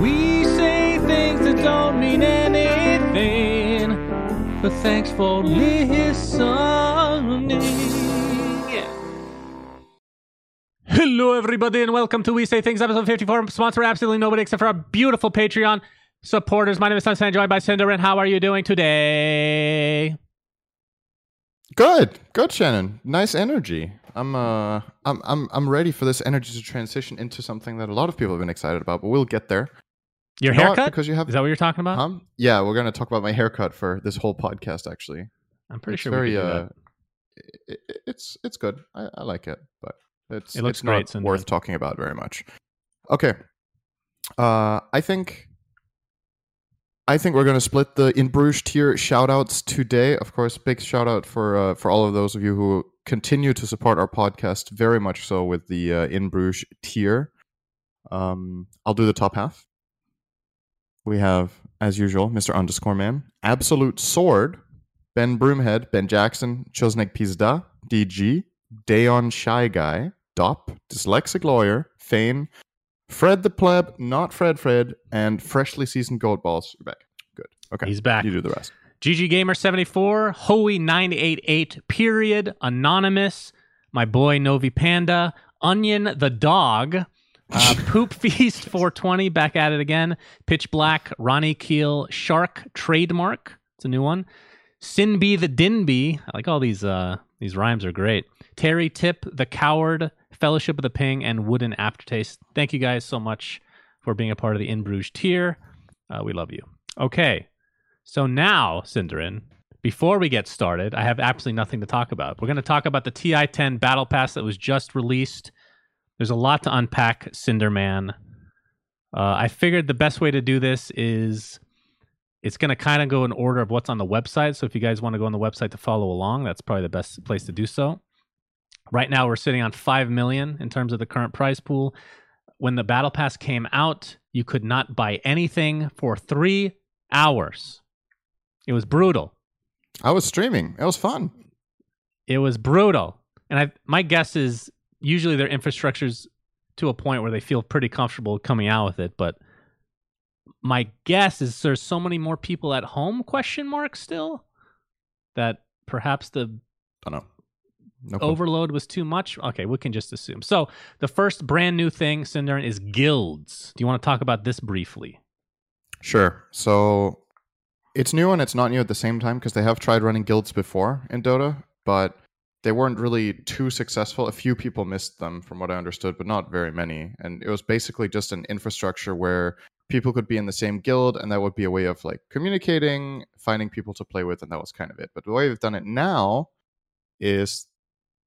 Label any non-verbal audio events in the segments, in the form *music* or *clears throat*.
We say things that don't mean anything, but thanks for listening. Yeah. Hello, everybody, and welcome to We Say Things, episode 54. Sponsor absolutely nobody except for our beautiful Patreon supporters. My name is SUNSfan, joined by Cinder, and how are you doing today? Good, good, Shannon. Nice energy. I'm uh, I'm I'm I'm ready for this energy to transition into something that a lot of people have been excited about, but we'll get there. Your You haircut? Because you have Is that what you're talking about? um, yeah, we're gonna talk about my haircut for this whole podcast. Actually, I'm pretty it's sure very we could do uh, that. i- i- it's it's good. I, I like it, but it's It looks it's great, not worth talking about very much. Okay, uh, I think I think we're going to split the In Bruges tier shout outs today. Of course, big shout out for uh, for all of those of you who continue to support our podcast very much so with the uh, In Bruges tier. Um, I'll do the top half. We have, as usual, Mr. Underscore Man, Absolute Sword, Ben Broomhead, Ben Jackson, Chosnik Pizda, DG, Dayon Shy Guy, Dop, Dyslexic Lawyer, Fane, Fred the Pleb, not Fred Fred, and Freshly Seasoned Gold Balls. You're back. Good. Okay. He's back. You do the rest. GG Gamer 74, Hoey 988, period, Anonymous, my boy Novi Panda, Onion the Dog, uh, *laughs* Poop Feast 420, back at it again, Pitch Black, Ronnie Keel, Shark Trademark, it's a new one, Sinby the Dinby, I like all these, uh, these rhymes are great, Terry Tip, The Coward, Fellowship of the Ping, and Wooden Aftertaste. Thank you guys so much for being a part of the In Bruges tier. Uh, we love you. Okay. So now, syndereN, before we get started, I have absolutely nothing to talk about. We're going to talk about the TI 10 Battle Pass that was just released. There's a lot to unpack, Cinderman. Uh, I figured the best way to do this is it's going to kind of go in order of what's on the website. So if you guys want to go on the website to follow along, that's probably the best place to do so. Right now, we're sitting on 5 million in terms of the current prize pool. When the Battle Pass came out, you could not buy anything for three hours. It was brutal. I was streaming. It was fun. It was brutal. And I my guess is usually their infrastructure's to a point where they feel pretty comfortable coming out with it, but my guess is there's so many more people at home question mark still that perhaps the I don't know. No overload was too much. Okay, we can just assume. So the first brand new thing, syndereN, is guilds. Do you want to talk about this briefly? Sure. So it's new and it's not new at the same time because they have tried running guilds before in Dota, but they weren't really too successful. A few people missed them, from what I understood, but not very many. And it was basically just an infrastructure where people could be in the same guild, and that would be a way of like communicating, finding people to play with, and that was kind of it. But the way they've done it now is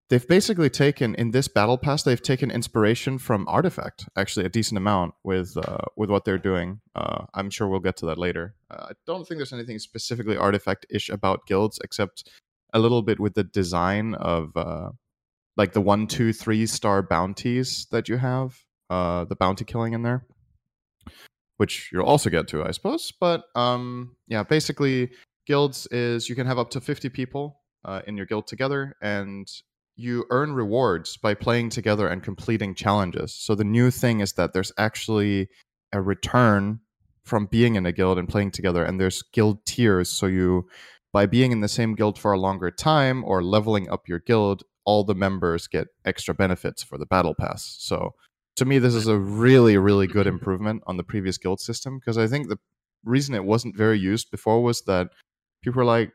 they've basically taken in this battle pass they've taken inspiration from artifact actually a decent amount with uh, with what they're doing uh, i'm sure we'll get to that later uh, i don't think there's anything specifically artifact-ish about guilds except a little bit with the design of uh, like the one two three star bounties that you have uh, the bounty killing in there which you'll also get to i suppose but um, yeah basically guilds is you can have up to 50 people uh, in your guild together and you earn rewards by playing together and completing challenges. So the new thing is that there's actually a return from being in a guild and playing together and there's guild tiers so you by being in the same guild for a longer time or leveling up your guild all the members get extra benefits for the battle pass. So to me this is a really really good improvement on the previous guild system because I think the reason it wasn't very used before was that people were like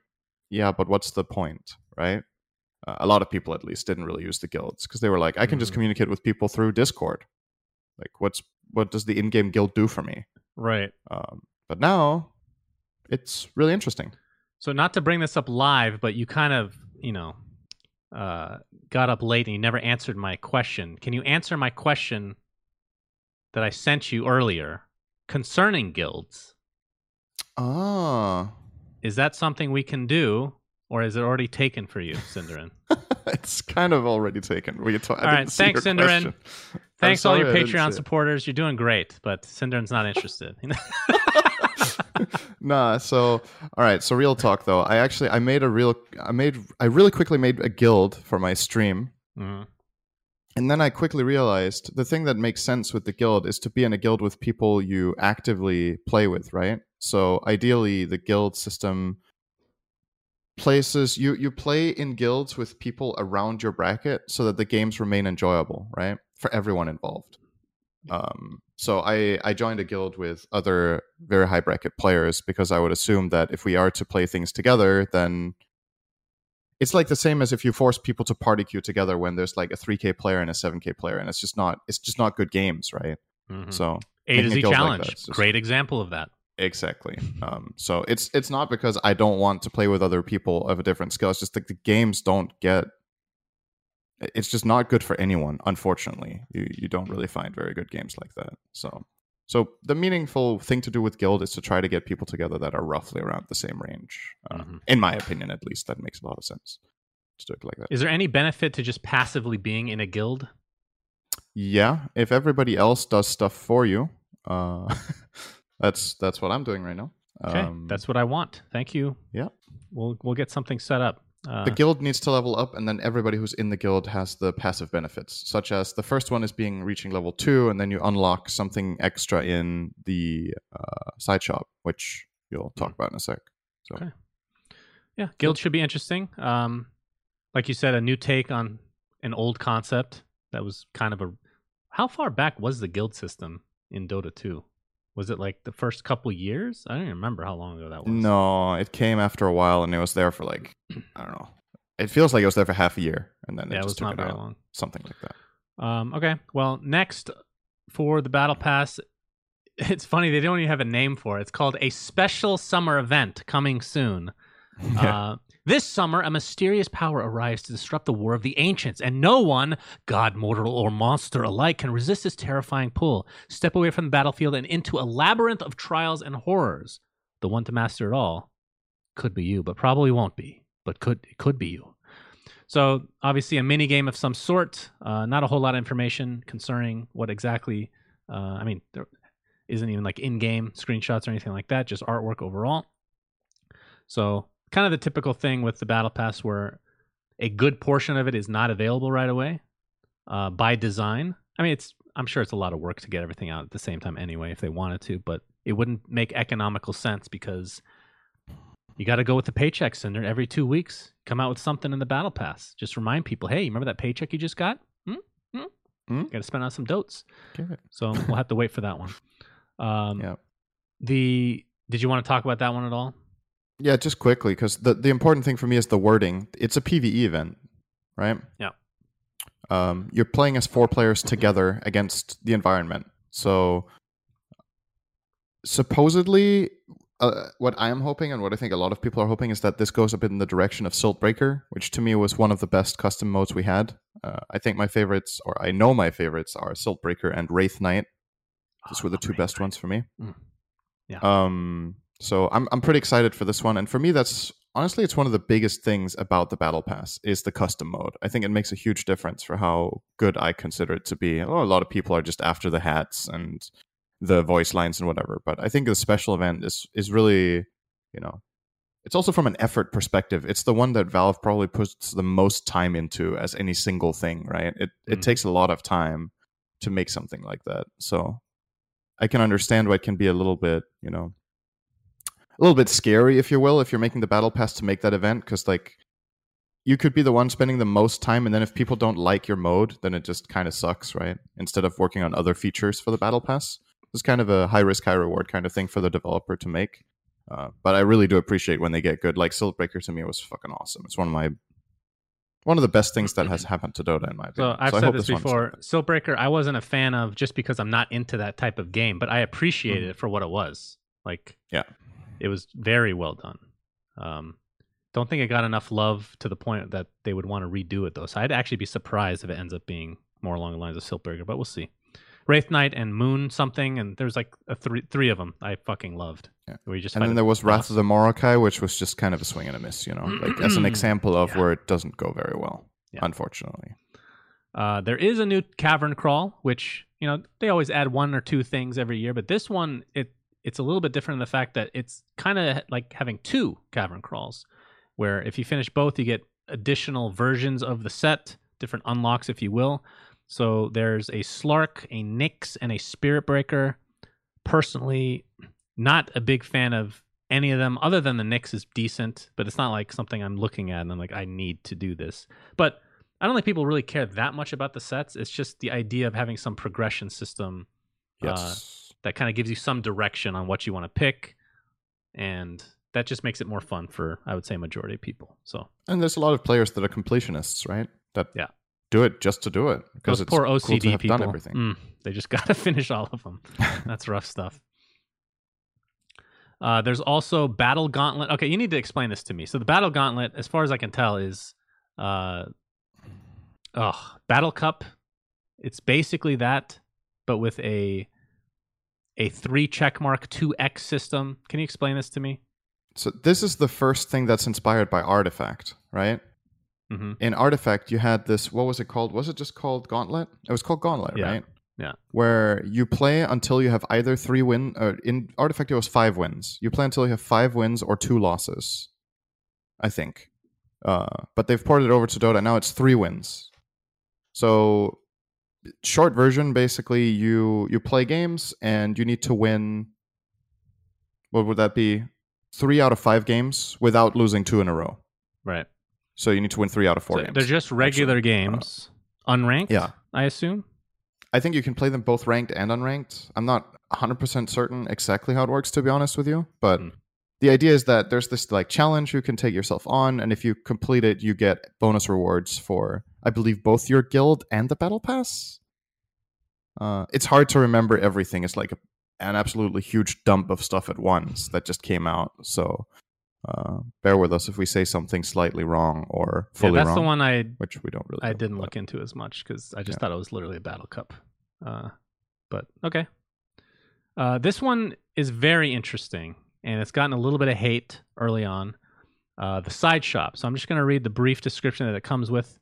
yeah, but what's the point, right? uh, a lot of people at least didn't really use the guilds because they were like i can just Mhm. communicate with people through discord like what's what does the in-game guild do for me Right. um, but now it's really interesting So not to bring this up live, but you kind of, you know, uh, got up late and you never answered my question. Can you answer my question that I sent you earlier concerning guilds? ah Is that something we can do, or is it already taken for you, syndereN? *laughs* it's kind of already taken we I All right, thanks, your syndereN. Thanks, all your sorry I didn't Patreon supporters. You're doing great, but syndereN's not interested. *laughs* *laughs* *laughs* nah so all right so real talk though i actually i made a real i made i really quickly made a guild for my stream Mhm. and then I quickly realized the thing that makes sense with the guild is to be in a guild with people you actively play with, right? So ideally, the guild system places you you play in guilds with people around your bracket so that the games remain enjoyable, right? For everyone involved. Um, so I I joined a guild with other very high bracket players because I would assume that if we are to play things together, then it's like the same as if you force people to party queue together when there's like a 3k player and a 7k player and it's just not it's just not good games right Mhm. so A to Z guild like challenge. just- Great example of that. exactly um so it's it's not because i don't want to play with other people of a different skill it's just like the games don't get it's just not good for anyone unfortunately you you don't really find very good games like that so so the meaningful thing to do with guild is to try to get people together that are roughly around the same range uh, Mhm. in my opinion at least that makes a lot of sense to do it like that Is there any benefit to just passively being in a guild? Yeah, if everybody else does stuff for you, uh, *laughs* that's that's what I'm doing right now. Okay, Um, that's what I want. Thank you. Yeah. we'll we'll get something set up. Uh, the guild needs to level up, and then everybody who's in the guild has the passive benefits, such as the first one is being reaching level two, and then you unlock something extra in the uh, side shop, which you'll talk about in a sec. So Okay. yeah, guild should be interesting. Um, like you said, a new take on an old concept that was kind of a. How far back was the guild system in Dota 2? Was it like the first couple years? I don't even remember how long ago that was. no, it came after a while, and it was there for like I don't know. It feels like it was there for half a year, and then yeah, it just was took not it very out, long. something like that. Um, okay. Well, next for the battle pass, *laughs* it's funny they don't even have a name for it. It's called a special summer event coming soon. *laughs* Uh, this summer, a mysterious power arrives to disrupt the war of the ancients, and no one, god, mortal, or monster alike, can resist this terrifying pull. Step away from the battlefield and into a labyrinth of trials and horrors. The one to master it all could be you, but probably won't be. But could it could be you. So obviously a mini game of some sort. Uh, not a whole lot of information concerning what exactly. Uh, I mean, there isn't even like in-game screenshots or anything like that. Just artwork overall. So kind of the typical thing with the battle pass, where a good portion of it is not available right away uh, by design. I mean, it's I'm sure it's a lot of work to get everything out at the same time anyway, if they wanted to, but it wouldn't make economical sense because you got to go with the paycheck sender every two weeks. Come out with something in the battle pass. Just remind people, hey, you remember that paycheck you just got? Hmm? Hmm? Hmm? Got to spend on some dotes. So we'll have to wait for that one. *laughs* Um, Yeah. The did you want to talk about that one at all? Yeah, just quickly, because the, the important thing for me is the wording. It's a PVE event, right? Yeah. Um, you're playing as four players together against the environment. So, supposedly, uh, what I am hoping and what I think a lot of people are hoping is that this goes a bit in the direction of Siltbreaker, which to me was one of the best custom modes we had. Uh, I think my favorites, or I know my favorites, are Siltbreaker and Wraith Night. Those Oh, were the two Wraith best Knight. ones for me. Mm. Yeah. Um. So I'm I'm pretty excited for this one, and for me, that's honestly it's one of the biggest things about the battle pass is the custom mode. I think it makes a huge difference for how good I consider it to be. A lot of people are just after the hats and the voice lines and whatever, but I think the special event is is really, you know, it's also from an effort perspective. It's the one that Valve probably puts the most time into as any single thing. Right? It it Mhm. takes a lot of time to make something like that. So I can understand why it can be a little bit, you know, a little bit scary, if you will, if you're making the battle pass to make that event, because like you could be the one spending the most time, and then if people don't like your mode, then it just kind of sucks, right? Instead of working on other features for the battle pass, it's kind of a high risk, high reward kind of thing for the developer to make. Uh, but I really do appreciate when they get good. Like Siltbreaker to me was fucking awesome. It's one of my one of the best things that has *clears throat* happened to Dota in my opinion. So. I've I said this one before. Siltbreaker, I wasn't a fan of just because I'm not into that type of game, but I appreciated Mhm. it for what it was. Like, Yeah. It was very well done. Um, don't think it got enough love to the point that they would want to redo it though. So I'd actually be surprised if it ends up being more along the lines of Siltbreaker, but we'll see. Wraith Night and Moon something, and there's like a three three of them I fucking loved. Yeah. You just And then there was Wrath of the Morokai, which was just kind of a swing and a miss, you know, like as an example of Yeah. where it doesn't go very well, Yeah. unfortunately. Uh, there is a new cavern crawl, which you know they always add one or two things every year, but this one it it's a little bit different in the fact that it's kind of like having two cavern crawls, where if you finish both, you get additional versions of the set, different unlocks, if you will. So there's a Slark, a Nyx, and a Spirit Breaker. Personally, not a big fan of any of them, other than the Nyx is decent, but it's not like something I'm looking at and I'm like, I need to do this. But I don't think people really care that much about the sets. It's just the idea of having some progression system uh, Yes. That kind of gives you some direction on what you want to pick. And that just makes it more fun for, I would say, majority of people. So and there's a lot of players that are completionists, right? That Yeah. do it just to do it because it's poor cool OCD to have people, done everything. mm, they just *laughs* got to finish all of them. That's rough stuff. Uh, there's also Battle Gauntlet. Okay, you need to explain this to me. So the Battle Gauntlet, as far as I can tell, is uh, oh, Battle Cup. It's basically that, but with a a three checkmark two X system. Can you explain this to me? So this is the first thing that's inspired by Artifact, right? hmm In Artifact, you had this. What was it called? Was it just called Gauntlet? It was called Gauntlet, Yeah. right? Yeah. Where you play until you have either three win. Or in Artifact, it was five wins. You play until you have five wins or two losses. I think. Uh, but they've ported it over to Dota. Now it's three wins. So, short version, basically, you you play games and you need to win. What would that be? Three out of five games without losing two in a row. Right. So you need to win three out of four So games. they're just regular games, unranked. Yeah. I assume. I think you can play them both ranked and unranked. I'm not 100% certain exactly how it works, to be honest with you. But Mm. The idea is that there's this like challenge you can take yourself on. And if you complete it, you get bonus rewards for, I believe, both your guild and the battle pass. Uh, it's hard to remember everything. It's like a, an absolutely huge dump of stuff at once that just came out. So uh, bear with us if we say something slightly wrong or Yeah, fully that's wrong, the one I which we don't really. I didn't look into as much because I just Yeah. thought it was literally a battle cup. Uh, but okay. Uh, this one is very interesting, and it's gotten a little bit of hate early on. Uh, the side shop. So I'm just going to read the brief description that it comes with.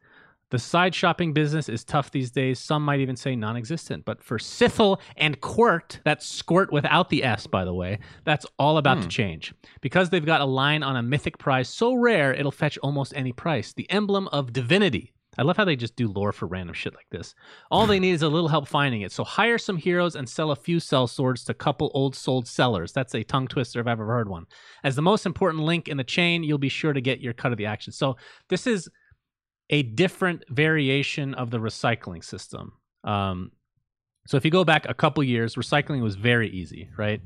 The side shopping business is tough these days. Some might even say non-existent. But for Sithel and Quirt, that's Squirt without the S, by the way, that's all about to Hmm. change. Because they've got a line on a mythic prize so rare it'll fetch almost any price. The emblem of divinity. I love how they just do lore for random shit like this. All they need is a little help finding it. So hire some heroes and sell a few sell swords to couple old sold sellers. That's a tongue twister if I've ever heard one. As the most important link in the chain, you'll be sure to get your cut of the action. So this is a different variation of the recycling system. Um, so if you go back a couple years, recycling was very easy, right?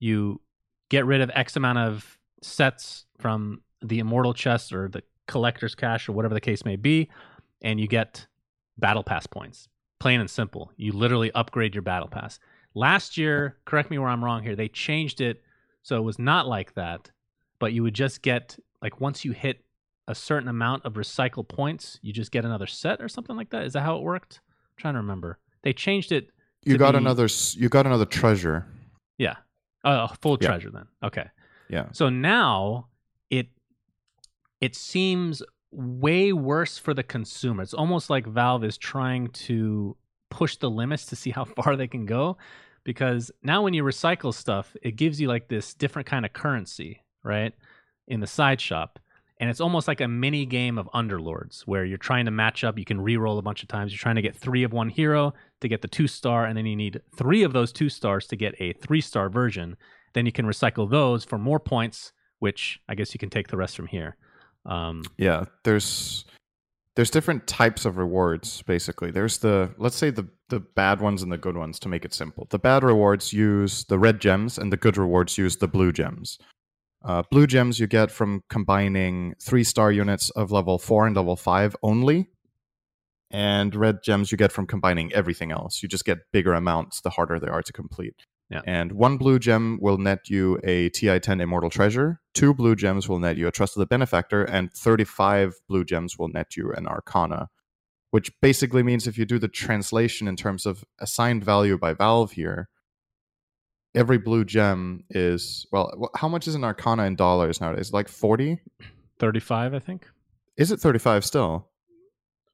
You get rid of X amount of sets from the immortal chest or the collector's cache or whatever the case may be, and you get battle pass points. Plain and simple. You literally upgrade your battle pass. Last year, correct me where I'm wrong here, they changed it so it was not like that, but you would just get like once you hit a certain amount of recycle points, you just get another set or something like that. Is that how it worked? I'm trying to remember. They changed it. You got be- another. You got another treasure. Yeah. Oh, full Yeah. treasure then. Okay. Yeah. So now it it seems way worse for the consumer. It's almost like Valve is trying to push the limits to see how *laughs* far they can go because now when you recycle stuff, it gives you like this different kind of currency, right? In the side shop. And it's almost like a mini game of Underlords where you're trying to match up. You can re-roll a bunch of times. You're trying to get three of one hero to get the two star, and then you need three of those two stars to get a three star version. Then you can recycle those for more points, which I guess you can take the rest from here. Um, Yeah, there's there's different types of rewards basically. There's the let's say the the bad ones and the good ones to make it simple. The bad rewards use the red gems and the good rewards use the blue gems. Uh, blue gems you get from combining three star units of level four and level five only, and red gems you get from combining everything else. You just get bigger amounts the harder they are to complete. Yeah. And one blue gem will net you a TI-10 Immortal Treasure. Two blue gems will net you a Trust of the Benefactor, and 35 blue gems will net you an Arcana. Which basically means if you do the translation in terms of assigned value by Valve here, every blue gem is well. How much is an Arcana in dollars nowadays? Like 40? 35, I think. Is it 35 still?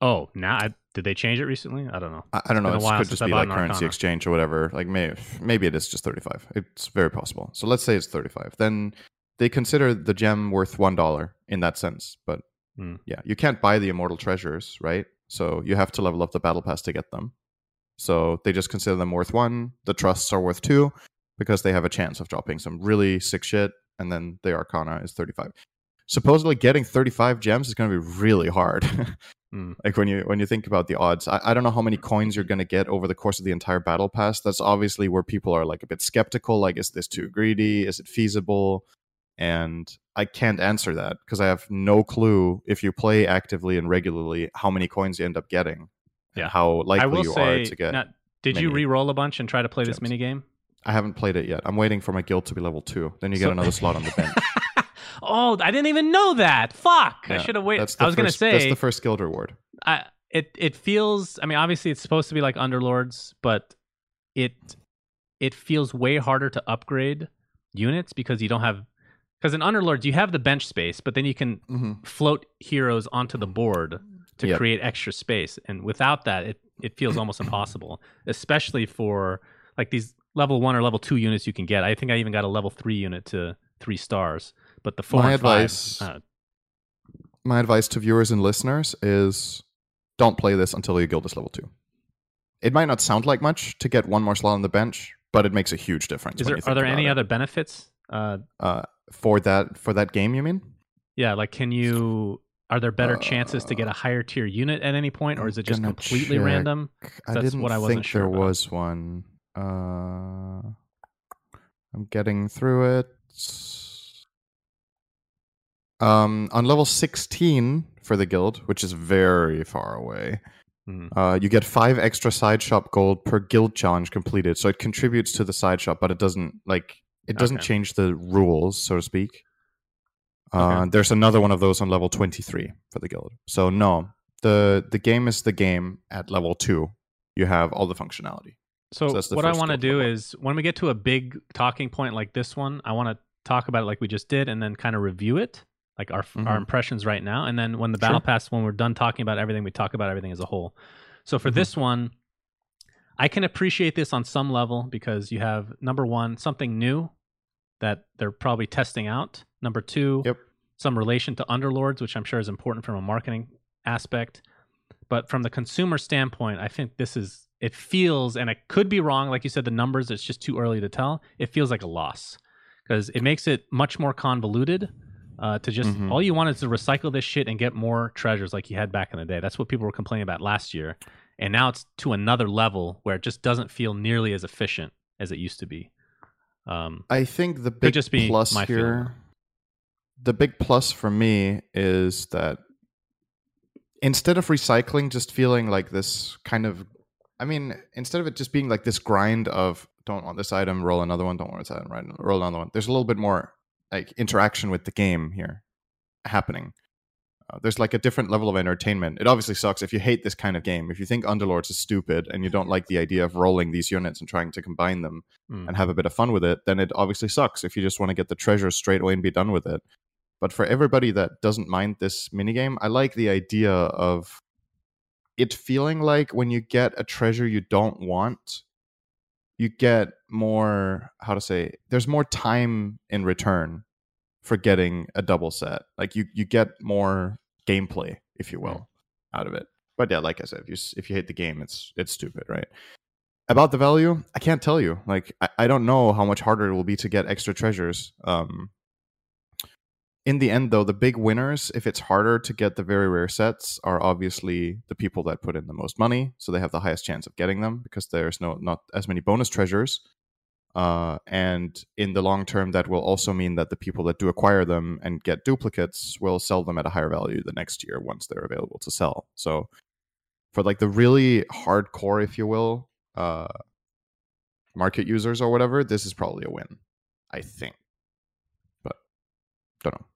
Oh, now I, did they change it recently? I don't know. I, I don't know. It could just be like currency Arcana. exchange or whatever. Like maybe maybe it is just thirty five. It's very possible. So let's say it's thirty five. Then they consider the gem worth one dollar in that sense. But Hmm. yeah, you can't buy the immortal treasures, right? So you have to level up the battle pass to get them. So they just consider them worth one. The trusts are worth two because they have a chance of dropping some really sick shit. And then the Arcana is 35. Supposedly getting 35 gems is going to be really hard. *laughs* Mm. Like when you when you think about the odds, I, I don't know how many coins you're going to get over the course of the entire battle pass. That's obviously where people are like a bit skeptical. Like, is this too greedy? Is it feasible? And I can't answer that because I have no clue if you play actively and regularly how many coins you end up getting. Yeah. how likely you say, are to get. now, did you re-roll a bunch and try to play this mini game? I haven't played it yet. I'm waiting for my guild to be level two. Then you get So- another slot on the *laughs* bench. Oh, I didn't even know that. Fuck! I should have waited. I was gonna say. that's the first guild reward. I, it it feels. I mean, obviously, it's supposed to be like Underlords, but it it feels way harder to upgrade units because you don't have because in Underlords you have the bench space, but then you can Mm-hmm. float heroes onto the board to Yep. create extra space, and without that, it it feels almost impossible, especially for like these level one or level two units you can get. I think I even got a level three unit to three stars, but the four My and five, advice- uh, My advice to viewers and listeners is don't play this until your guild is level two. It might not sound like much to get one more slot on the bench, but it makes a huge difference. is there are there any it. other benefits? Uh, uh, for that for that game? You mean? Yeah, like can you are there better chances to get a higher tier unit at any point, or is it just completely check. random? I That's didn't what I wasn't think sure there about. was one. Uh, I'm getting through it. Um, on level 16 for the guild, which is very far away, Mhm. uh, you get five extra side shop gold per guild challenge completed. So it contributes to the side shop, but it doesn't like it doesn't Okay. change the rules, so to speak. Uh, Okay. There's another one of those on level 23 for the guild. So no, the the game is the game at level two. You have all the functionality. So, So what I want to do level. is when we get to a big talking point like this one, I want to talk about it like we just did, and then kind of review it, like our our Mhm. impressions right now, and then when the Sure. battle pass, when we're done talking about everything, we talk about everything as a whole. So for Mhm. this one, I can appreciate this on some level because you have number one something new that they're probably testing out. Number two, Yep. some relation to underlords, which I'm sure is important from a marketing aspect. But from the consumer standpoint, I think this is it feels, and I could be wrong. Like you said, the numbers, it's just too early to tell. It feels like a loss because it makes it much more convoluted. Uh, to just Mhm. all you want is to recycle this shit and get more treasures like you had back in the day. That's what people were complaining about last year, and now it's to another level where it just doesn't feel nearly as efficient as it used to be. Um, I think the big just be plus my feeling. here, the big plus for me is that instead of recycling, just feeling like this kind of, I mean, instead of it just being like this grind of don't want this item, roll another one, don't want this item, right, roll another one. There's a little bit more like interaction with the game here happening. Uh, there's like a different level of entertainment. It obviously sucks if you hate this kind of game. If you think Underlords is stupid and you don't like the idea of rolling these units and trying to combine them, mm. and have a bit of fun with it, then it obviously sucks if you just want to get the treasure straight away and be done with it. But for everybody that doesn't mind this minigame, I like the idea of it feeling like when you get a treasure you don't want, you get more, how to say, there's more time in return for getting a double set. Like you, you get more gameplay, if you will, out of it. But yeah, like I said, if you if you hate the game, it's it's stupid, right? about the value i can't tell you like I, I don't know how much harder it will be to get extra treasures um in the end though the big winners if it's harder to get the very rare sets are obviously the people that put in the most money so they have the highest chance of getting them because there's no not as many bonus treasures uh, and in the long term that will also mean that the people that do acquire them and get duplicates will sell them at a higher value the next year once they're available to sell so for like the really hardcore if you will uh, market users or whatever, this is probably a win, I think. But don't know.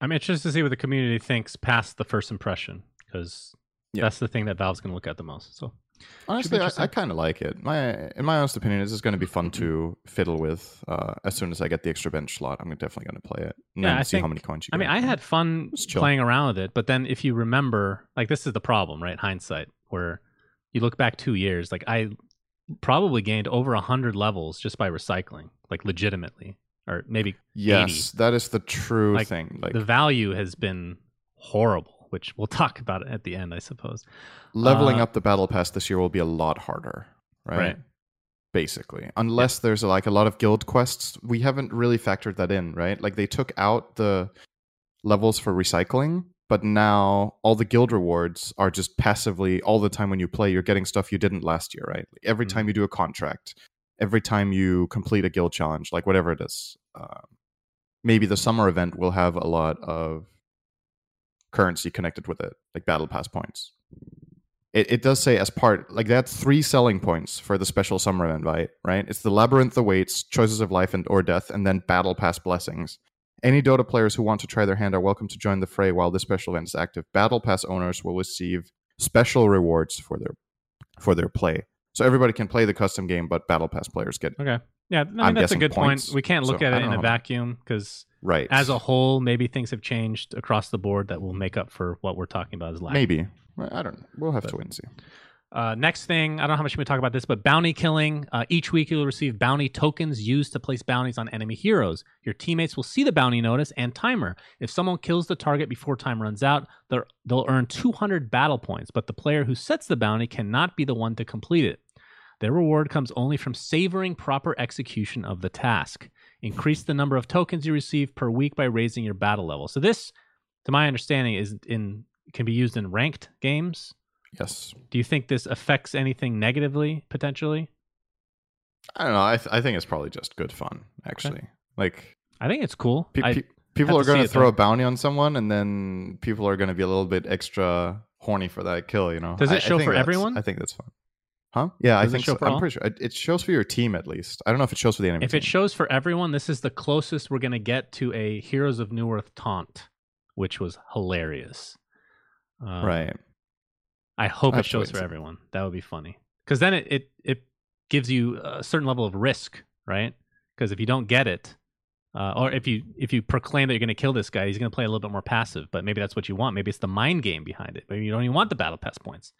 I'm interested to see what the community thinks past the first impression because Yeah. that's the thing that Valve's going to look at the most. So Honestly, I. I kind of like it. My, in my honest opinion, this is going to be fun to fiddle with. Uh, as soon as I get the extra bench slot, I'm definitely going to play it and Yeah, then I see how many coins you get. I mean, I had fun playing around with it, but then if you remember, like this is the problem, right? Hindsight, where you look back two years, like I probably gained over a hundred levels just by recycling, like legitimately, or maybe yes, that is the true Like, thing. Like the value has been horrible. which we'll *laughs* talk about at the end, I suppose. Leveling Uh, up the battle pass this year will be a lot harder, right? Right. Basically, unless there's like a lot of guild quests, we haven't really factored that in, right? Like they took out the levels for recycling, but now all the guild rewards are just passively all the time when you play, you're getting stuff you didn't last year, right? Like every Mhm. time you do a contract, every time you complete a guild challenge, like whatever it is. Um, maybe the summer event will have a lot of currency connected with it, like battle pass points. It, it does say as part like that's three selling points for the special summer event, right? Right? It's the labyrinth awaits, choices of life and or death, and then battle pass blessings. Any Dota players who want to try their hand are welcome to join the fray while this special event is active. Battle pass owners will receive special rewards for their for their play. So everybody can play the custom game, but battle pass players get Okay. Yeah, I mean, I'm that's a good points, point. We can't look so at it in a vacuum because, right as a whole, maybe things have changed across the board that will make up for what we're talking about as lack. maybe. I don't know. We'll have But- to wait and see. Uh, next thing, I don't know how much we talk about this, but bounty killing. Uh, each week, you'll receive bounty tokens used to place bounties on enemy heroes. Your teammates will see the bounty notice and timer. If someone kills the target before time runs out, they'll earn 200 battle points, but the player who sets the bounty cannot be the one to complete it. Their reward comes only from savoring proper execution of the task. Increase the number of tokens you receive per week by raising your battle level. So this, to my understanding, is in can be used in ranked games. Yes. Do you think this affects anything negatively potentially? I don't know. I, th- I think it's probably just good fun, actually. Like, I think it's cool. pe- pe- people are going to throw though. a bounty on someone, and then people are going to be a little bit extra horny for that kill, you know? Does it I- I show think for everyone? I think that's fun. Huh? Yeah, Does I think so. I'm all? pretty sure. It, it shows for your team, at least. I don't know if it shows for the enemy if team. it shows for everyone, this is the closest we're going to get to a Heroes of Newerth taunt, which was hilarious. Um, right. I hope I it have shows for everyone. That would be funny. Because then it, it, it gives you a certain level of risk, right? Because if you don't get it, uh, or if you if you proclaim that you're going to kill this guy, he's going to play a little bit more passive. But maybe that's what you want. Maybe it's the mind game behind it. Maybe you don't even want the battle pass points.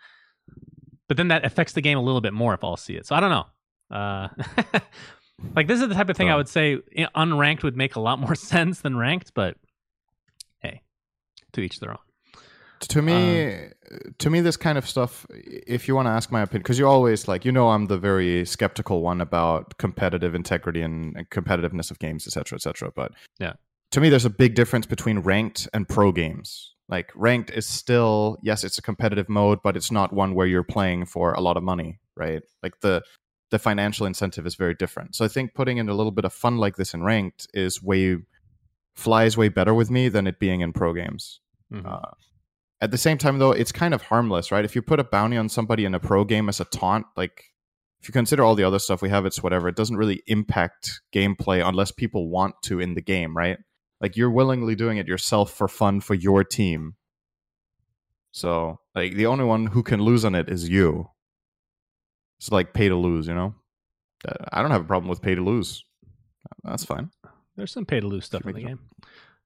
But then that affects the game a little bit more if I'll see it. So I don't know. Uh, *laughs* like this is the type of thing I Oh. would say unranked would make a lot more *laughs* sense than ranked. But hey, to each their own. to me to me this kind of stuff if you want to ask my opinion because you always like you know i'm the very skeptical one about competitive integrity and, and competitiveness of games etc etc but Yeah. to me there's a big difference between ranked and pro games like ranked is still yes it's a competitive mode but it's not one where you're playing for a lot of money right like the the financial incentive is very different so i think putting in a little bit of fun like this in ranked is way flies way better with me than it being in pro games Mhm. uh, at the same time, though, it's kind of harmless, right? If you put a bounty on somebody in a pro game as a taunt, like if you consider all the other stuff we have, it's whatever. It doesn't really impact gameplay unless people want to in the game, right? Like you're willingly doing it yourself for fun for your team. So, like the only one who can lose on it is you. It's like pay to lose, you know. Uh, I don't have a problem with pay to lose. That's fine. There's some pay to lose stuff in the game.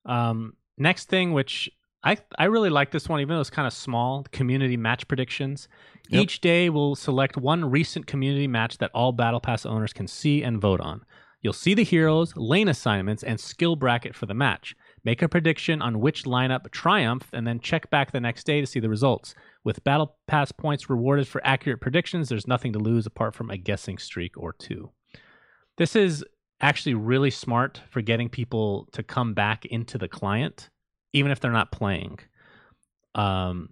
Um, next thing, which I I really like this one, even though it's kind of small. Community match predictions. Yep. Each day we'll select one recent community match that all Battle Pass owners can see and vote on. You'll see the heroes, lane assignments, and skill bracket for the match. Make a prediction on which lineup triumphed, and then check back the next day to see the results. With Battle Pass points rewarded for accurate predictions, there's nothing to lose apart from a guessing streak or two. This is actually really smart for getting people to come back into the client, even if they're not playing. Um,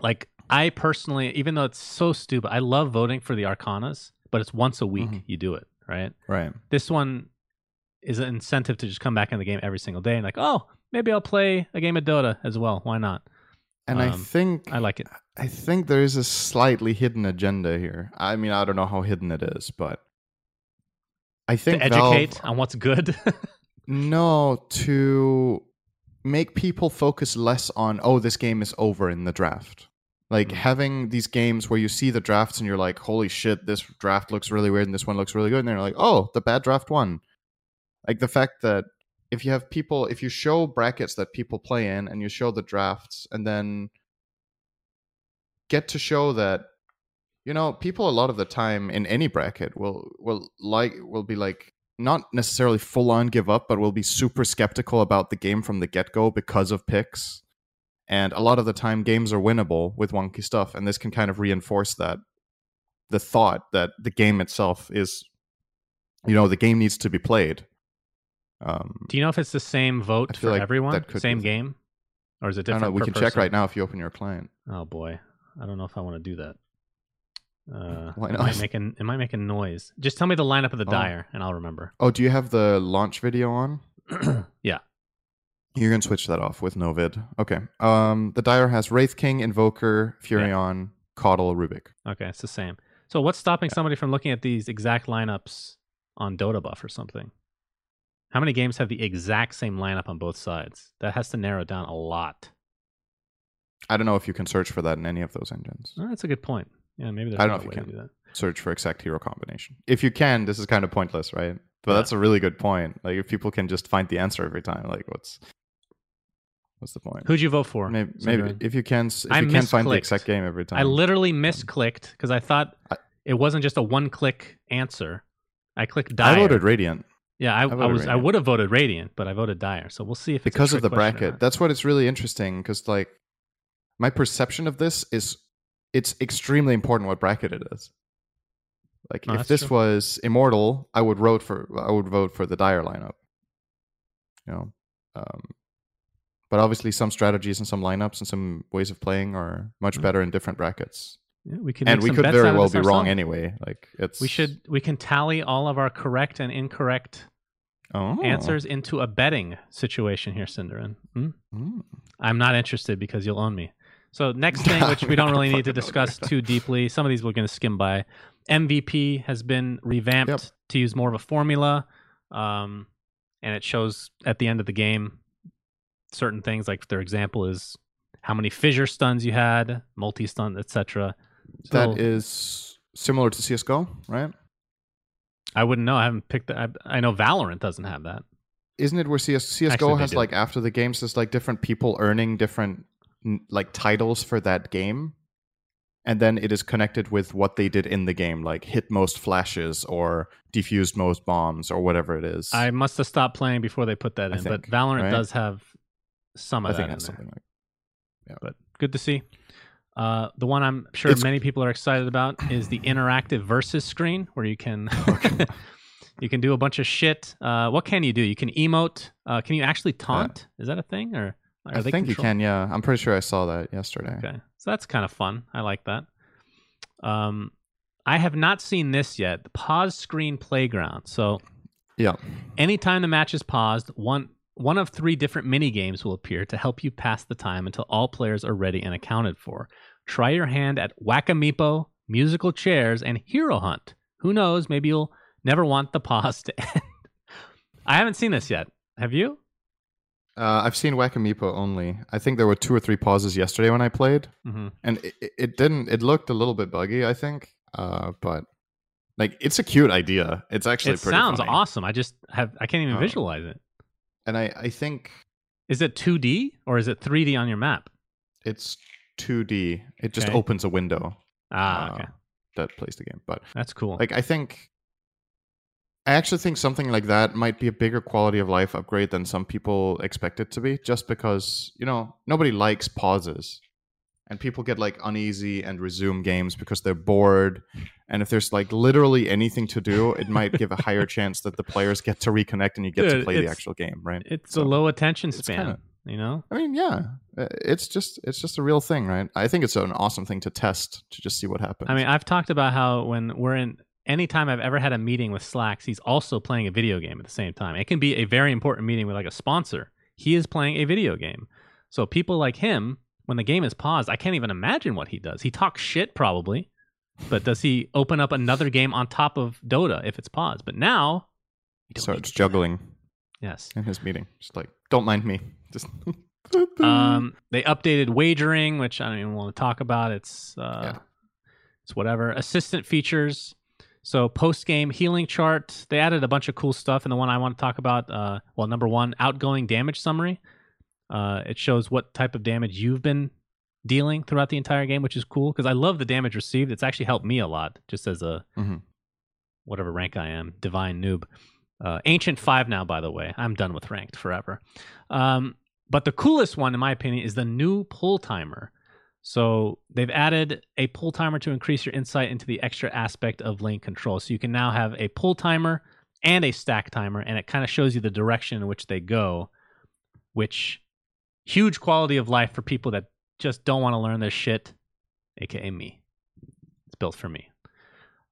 like I personally, even though it's so stupid, I love voting for the Arcanas, but it's once a week Mhm. you do it, right? Right. This one is an incentive to just come back in the game every single day and like, oh, maybe I'll play a game of Dota as well. Why not? And I Um, think I like it. I think there is a slightly hidden agenda here. I mean, I don't know how hidden it is, but I To think educate Valve, on what's good. *laughs* no to make people focus less on oh this game is over in the draft. Like Mm. having these games where you see the drafts and you're like, holy shit, this draft looks really weird and this one looks really good, and then you're like, oh, the bad draft won. Like the fact that if you have people, if you show brackets that people play in and you show the drafts and then get to show that you know people a lot of the time in any bracket will will like will be like not necessarily full on give up but will be super skeptical about the game from the get-go because of picks And a lot of the time, games are winnable with wonky stuff, and this can kind of reinforce that the thought that the game itself is, you know, the game needs to be played. Um, Do you know if it's the same vote for like everyone? Same be- game? Or is it I don't different? know. We can check right now if you open your client. Oh boy, I don't know if I want to do that. Uh, *laughs* Why It not? might make an it might make a noise. Just tell me the lineup of the Oh. dire, and I'll remember. Oh, do you have the launch video on? *clears throat* yeah, You can switch that off with no vid. Okay. Um, the Dire has Wraith King, Invoker, Furion, Caudal, Rubik. okay, it's the same. So what's stopping somebody from looking at these exact lineups on Dotabuff or something? How many games have the exact same lineup on both sides? That has to narrow down a lot. I don't know if you can search for that in any of those engines. Oh, that's a good point. Yeah, maybe there's I don't know if way you to do that. Search for exact hero combination. If you can, this is kind of pointless, right? But Yeah. that's a really good point. Like if people can just find the answer every time, like what's what's the point? Who'd you vote for? Maybe, maybe if you can, s- if I you can find the exact game every time. I literally misclicked because I thought I- it wasn't just a one-click answer. I clicked dire. I voted Radiant Yeah, I, I, voted was. I would have voted Radiant, but I voted Dire. So we'll see if it's a because of the bracket. That's what it's really interesting because like my perception of this is it's extremely important what bracket it is. Like Oh, if this true. was immortal, I would vote for I would vote for the dire lineup. You know, um, but obviously some strategies and some lineups and some ways of playing are much Mm. better in different brackets. Yeah, we can and we could very well be wrong anyway. Like it's We should. We can tally all of our correct and incorrect oh. answers into a betting situation here, syndereN. Hmm? Mm. I'm not interested because you'll own me. So next *laughs* thing, which we don't really need to *laughs* discuss too deeply, some of these we're going to skim by. MVP has been revamped Yep. to use more of a formula, um, and it shows at the end of the game certain things. Like their example is how many fissure stuns you had, multi stun, etc. That is similar to CS:GO, right? I wouldn't know. I haven't picked that. I, I know Valorant doesn't have that. isn't it where CS, CS:GO Actually, has like after the games there's like different people earning different like titles for that game and then it is connected with what they did in the game like hit most flashes or defused most bombs or whatever it is I must have stopped playing before they put that in. but Valorant right? does have some I of think that it has in something like but good to see. Uh, the one I'm sure It's- many people are excited about is the interactive versus screen, where you can *laughs* *laughs* you can do a bunch of shit. Uh, what can you do? You can emote. Uh, can you actually taunt? Is that a thing, or are I they think you can yeah I'm pretty sure I saw that yesterday Okay, so that's kind of fun. I like that. Um, I have not seen this yet. The pause screen playground. So yeah Anytime the match is paused, one one of three different mini games will appear to help you pass the time until all players are ready and accounted for. Try your hand at Whack-A-Meepo, musical chairs, and Hero Hunt. Who knows? Maybe you'll never want the pause to *laughs* end. I haven't seen this yet. Have you? uh, I've seen Whack-A-Meepo only I think there were two or three pauses yesterday when I played hmm and it, it- didn't it looked a little bit buggy i think uh but like it's a cute idea it's actually It pretty sounds funny. awesome. I just have I can't even Oh. visualize it. And i i think Is it 2D or is it 3D on your map? it's 2d it just Okay. opens a window Ah, uh, okay. that plays the game but That's cool. like i think i actually think something like that might be a bigger quality of life upgrade than some people expect it to be just because you know nobody likes pauses and people get like uneasy and resume games because they're bored and if there's like literally anything to do it might give a higher chance that the players get to reconnect and you get to play the actual game right it's So, a low attention span, kinda- you know? i mean yeah uh, it's just it's just a real thing right i think it's an awesome thing to test to just see what happens I mean, I've talked about how when we're in anytime I've ever had a meeting with Slacks, he's also playing a video game at the same time. It can be a very important meeting with like a sponsor. He is playing a video game. So people like him, when the game is paused, I can't even imagine what he does. He talks shit probably, but does he open up another game on top of Dota if it's paused? But now, you don't so it's that. juggling Yes. in his meeting just like don't mind me just *laughs* Um, they updated wagering, which I don't even want to talk about. It's uh, Yeah. it's whatever. Assistant features. So post game healing chart. They added a bunch of cool stuff, and the one I want to talk about. Uh, well, number one, outgoing damage summary. Uh, it shows what type of damage you've been dealing throughout the entire game, which is cool because I love the damage received. It's actually helped me a lot, just as a Mhm. whatever rank I am, divine noob. Uh, Ancient five now, by the way. I'm done with ranked forever. Um, But the coolest one, in my opinion, is the new pull timer. So they've added a pull timer to increase your insight into the extra aspect of lane control. So you can now have a pull timer and a stack timer, and it kind of shows you the direction in which they go, which huge quality of life for people that just don't want to learn this shit, aka me. It's built for me.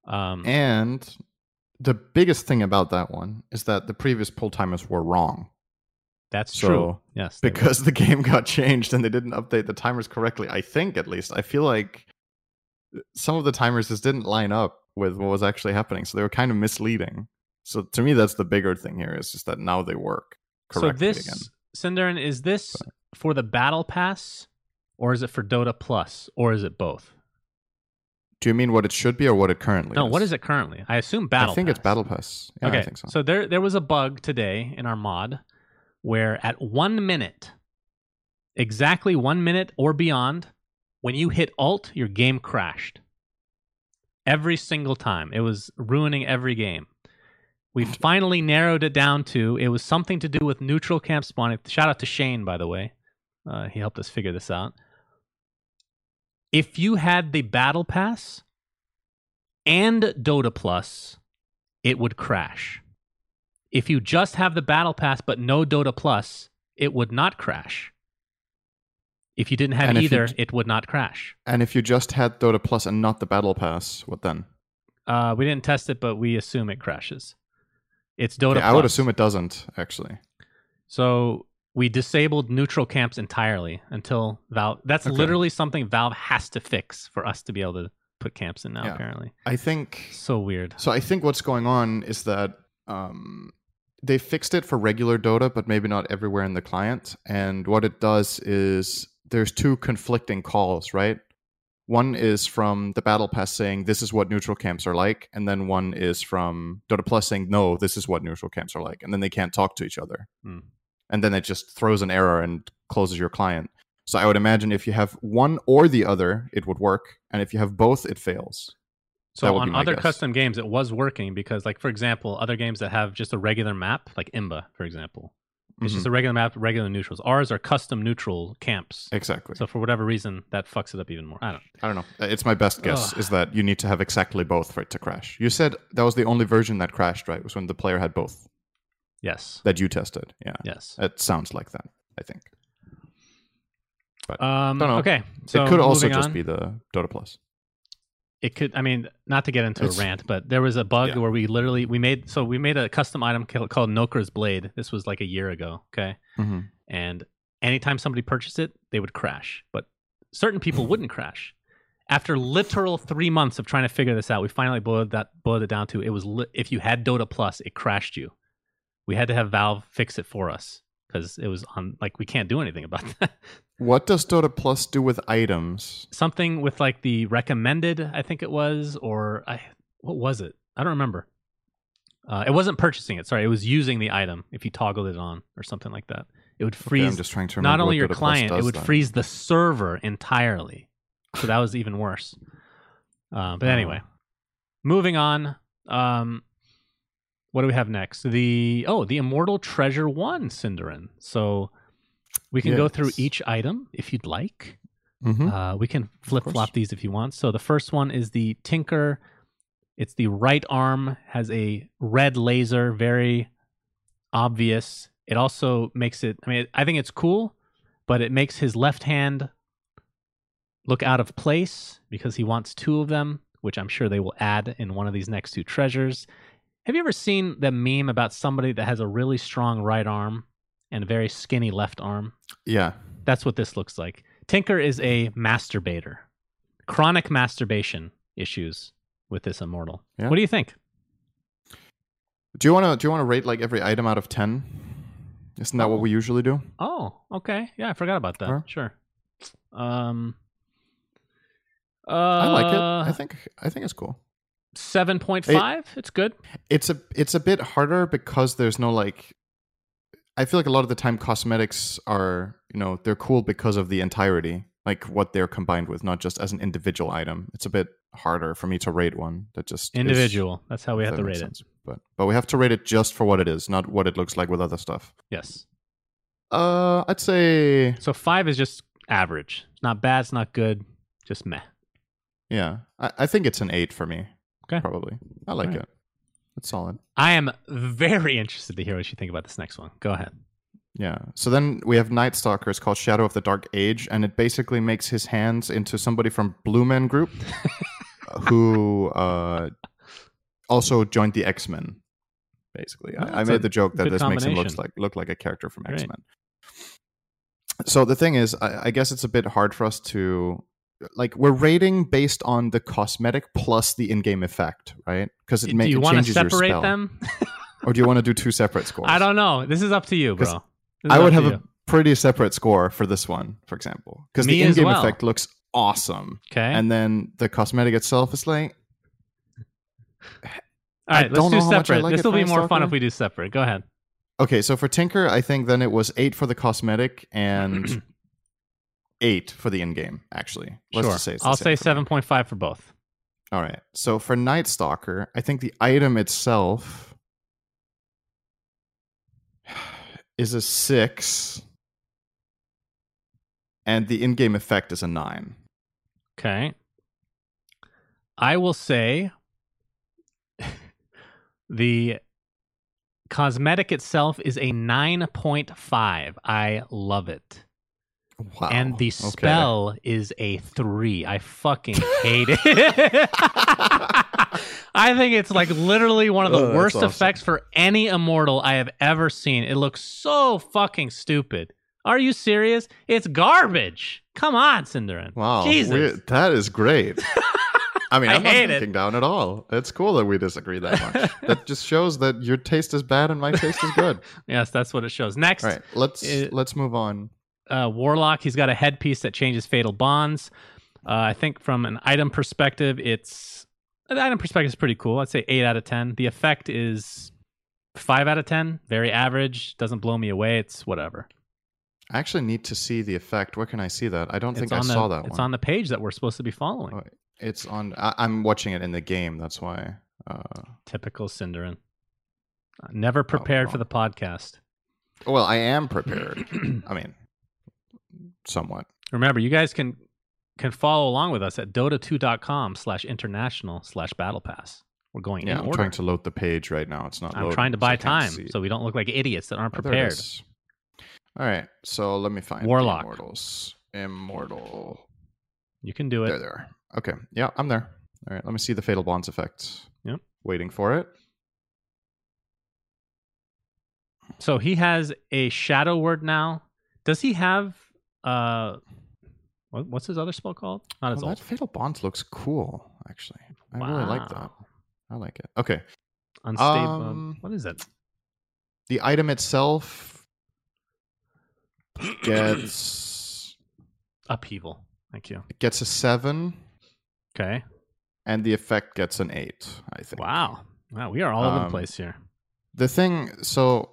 Um, And the biggest thing about that one is that the previous pull timers were wrong that's so, true. Yes, were. because the *laughs* game got changed and they didn't update the timers correctly. I think, at least, I feel like some of the timers just didn't line up with what was actually happening, so they were kind of misleading. So to me, that's the bigger thing here is just that now they work correctly so this again. syndereN, is this for the battle pass, or is it for Dota Plus, or is it both? Do you mean what it should be or what it currently No, is? what is it currently? I assume battle. I think it's Battle Pass. Yeah, okay, I think so. there there was a bug today in our mod where at one minute, exactly one minute or beyond, when you hit Alt, your game crashed. Every single time, it was ruining every game. We *laughs* finally narrowed it down to it was something to do with neutral camp spawning. Shout out to Shane, by the way. Uh, he helped us figure this out. If you had the battle pass and Dota Plus, it would crash. If you just have the battle pass but no Dota Plus, it would not crash. If you didn't have And either, it would not crash. And if you just had Dota Plus and not the Battle Pass, what then? Uh, we didn't test it, but we assume it crashes. It's Dota Yeah, I would assume it doesn't actually. So we disabled neutral camps entirely until Valve. That's Okay. literally something Valve has to fix for us to be able to put camps in now. Yeah. Apparently, I think so weird. so. I think what's going on is that um, they fixed it for regular Dota, but maybe not everywhere in the client. And what it does is there's two conflicting calls, right? One is from the Battle Pass saying this is what neutral camps are like, and then one is from Dota Plus saying no, this is what neutral camps are like, and then they can't talk to each other. Hmm. And then it just throws an error and closes your client. So I would imagine if you have one or the other, it would work, and if you have both, it fails. So on other guess. custom games, it was working because, like for example, other games that have just a regular map, like Imba, for example, it's Mhm. just a regular map, regular neutrals. Ours are custom neutral camps. exactly. So for whatever reason, that fucks it up even more. I don't. I don't know. It's my best guess Ugh. is that you need to have exactly both for it to crash. You said that was the only version that crashed, right? Was when the player had both Yes. that you tested. Yeah, Yes. it sounds like that. I think But Um, Don't know. okay. So it could also just on. be the Dota Plus. it could i mean not to get into It's- a rant but there was a bug Yeah. where we literally we made so we made a custom item called noker's blade this was like a year ago okay Mm-hmm. and anytime somebody purchased it they would crash but certain people wouldn't *laughs* crash after literal three months of trying to figure this out we finally boiled that boiled it down to it was li- if you had dota plus it crashed you we had to have valve fix it for us because it was on like we can't do anything about *laughs* that. What does Dota Plus do with items? something with like the recommended i think it was or i what was it? I don't remember. Uh, it wasn't purchasing it sorry it was using the item if you toggled it on or something like that. It would Okay, freeze I'm just trying to remember not only your Dota client it would then. freeze the server entirely. So that was even worse. Uh, but anyway moving on um, what do we have next the oh the immortal treasure one syndereN so we can go through each item if you'd like Mhm. uh, we can flip flop these if you want. So the first one is the Tinker. It's the right arm has a red laser, very obvious. It also makes it. I mean, I think it's cool, but it makes his left hand look out of place because he wants two of them, which I'm sure they will add in one of these next two treasures. Have you ever seen the meme about somebody that has a really strong right arm and a very skinny left arm? Yeah. That's what this looks like. Tinker is a masturbator. Chronic masturbation issues with this immortal. Yeah. What do you think? Do you want to do you want to rate like every item out of 10? Isn't that Oh. what we usually do? Oh, okay. Yeah, I forgot about that. Sure. Sure. Um uh, I like it. I think I think it's cool. 7.5. It's good. It's a it's a bit harder because there's no like I feel like a lot of the time cosmetics are, you know, they're cool because of the entirety, like what they're combined with, not just as an individual item. It's a bit harder for me to rate one that just is- Individual. That's how we have to rate it. sense. But but we have to rate it just for what it is, not what it looks like with other stuff. Yes. Uh, I'd say So five is just average. It's not bad. It's not good. Just meh. yeah. I, I think it's an eight for me. Okay. probably. I like Alright. it. It's solid. I am very interested to hear what you think about this next one. Go ahead. Yeah. So then we have Night Stalker. It's called Shadow of the Dark Age, and it basically makes his hands into somebody from Blue Man Group, *laughs* who uh, also joined the X Men. Basically, Oh, I, I made the joke that this makes him combination. like look like a character from X Men. So the thing is, I, I guess it's a bit hard for us to like we're rating based on the cosmetic plus the in-game effect, right? Because it, do you want to separate them? *laughs* or do you want to do two separate scores? I don't know. This is up to you, bro. I would have you. a pretty separate score for this one, for example, because the in-game well. effect looks awesome, okay. and then the cosmetic itself is like All right, let's do know how much I separate. like this will be more fun if we do separate. Go ahead. okay. So for Tinker, I think then it was eight for the cosmetic and *clears throat* eight for the in-game. Actually, let's sure. just say it's I'll say seven point five for both. All right. So for Night Stalker, I think the item itself *sighs* is a six, and the in-game effect is a nine. Okay. I will say *laughs* the cosmetic itself is a 9.5. I love it. Wow. and the Okay. spell is a 3. I fucking *laughs* hate it. *laughs* I think it's like literally one of the Oh, worst awesome. effects for any immortal I have ever seen. It looks so fucking stupid. Are you serious? It's garbage. Come on, syndereN. Wow, Jesus. that is great. *laughs* I mean, I I'm not hate it. thinking down at all. It's cool that we disagree that much. that just shows that your taste is bad and my taste is good. Yes, that's what it shows. Next, All right, let's It- let's move on. Uh, Warlock. He's got a headpiece that changes fatal bonds. Uh, I think from an item perspective, it's the item perspective is pretty cool. I'd say eight out of ten. The effect is five out of ten. Very average. Doesn't blow me away. It's whatever. I actually need to see the effect. Where can I see that? I don't think I the, saw that It's one. on the page that we're supposed to be following. Oh, It's on. I, I'm watching it in the game. That's why. Uh, Typical syndereN. Never prepared for well. the podcast. well, I am prepared. *clears throat* I mean, somewhat. Remember, you guys can can follow along with us at dota2.com slash international slash battle pass. We're going Yeah, in I'm order. trying to load the page right now. It's not. I'm loading, trying to buy can't time so we don't look like idiots that aren't Oh, prepared. is. All right, so let me find Warlock. Immortals. Immortal. You can do it. There, there. Okay, yeah, I'm there. All right, let me see the Fatal Bonds effect. Yep. Waiting for it. So he has a shadow word now. Does he have uh what, what's his other spell called? Not his Well, that Fatal Bonds looks cool, actually. I really like that. I like it. Okay, Unstable. Um, what is it? the item itself gets *clears throat* Upheaval. Thank you. it gets a seven, Okay. and the effect gets an eight. I think. Wow. Wow, we are all over the Um, place here. The thing, so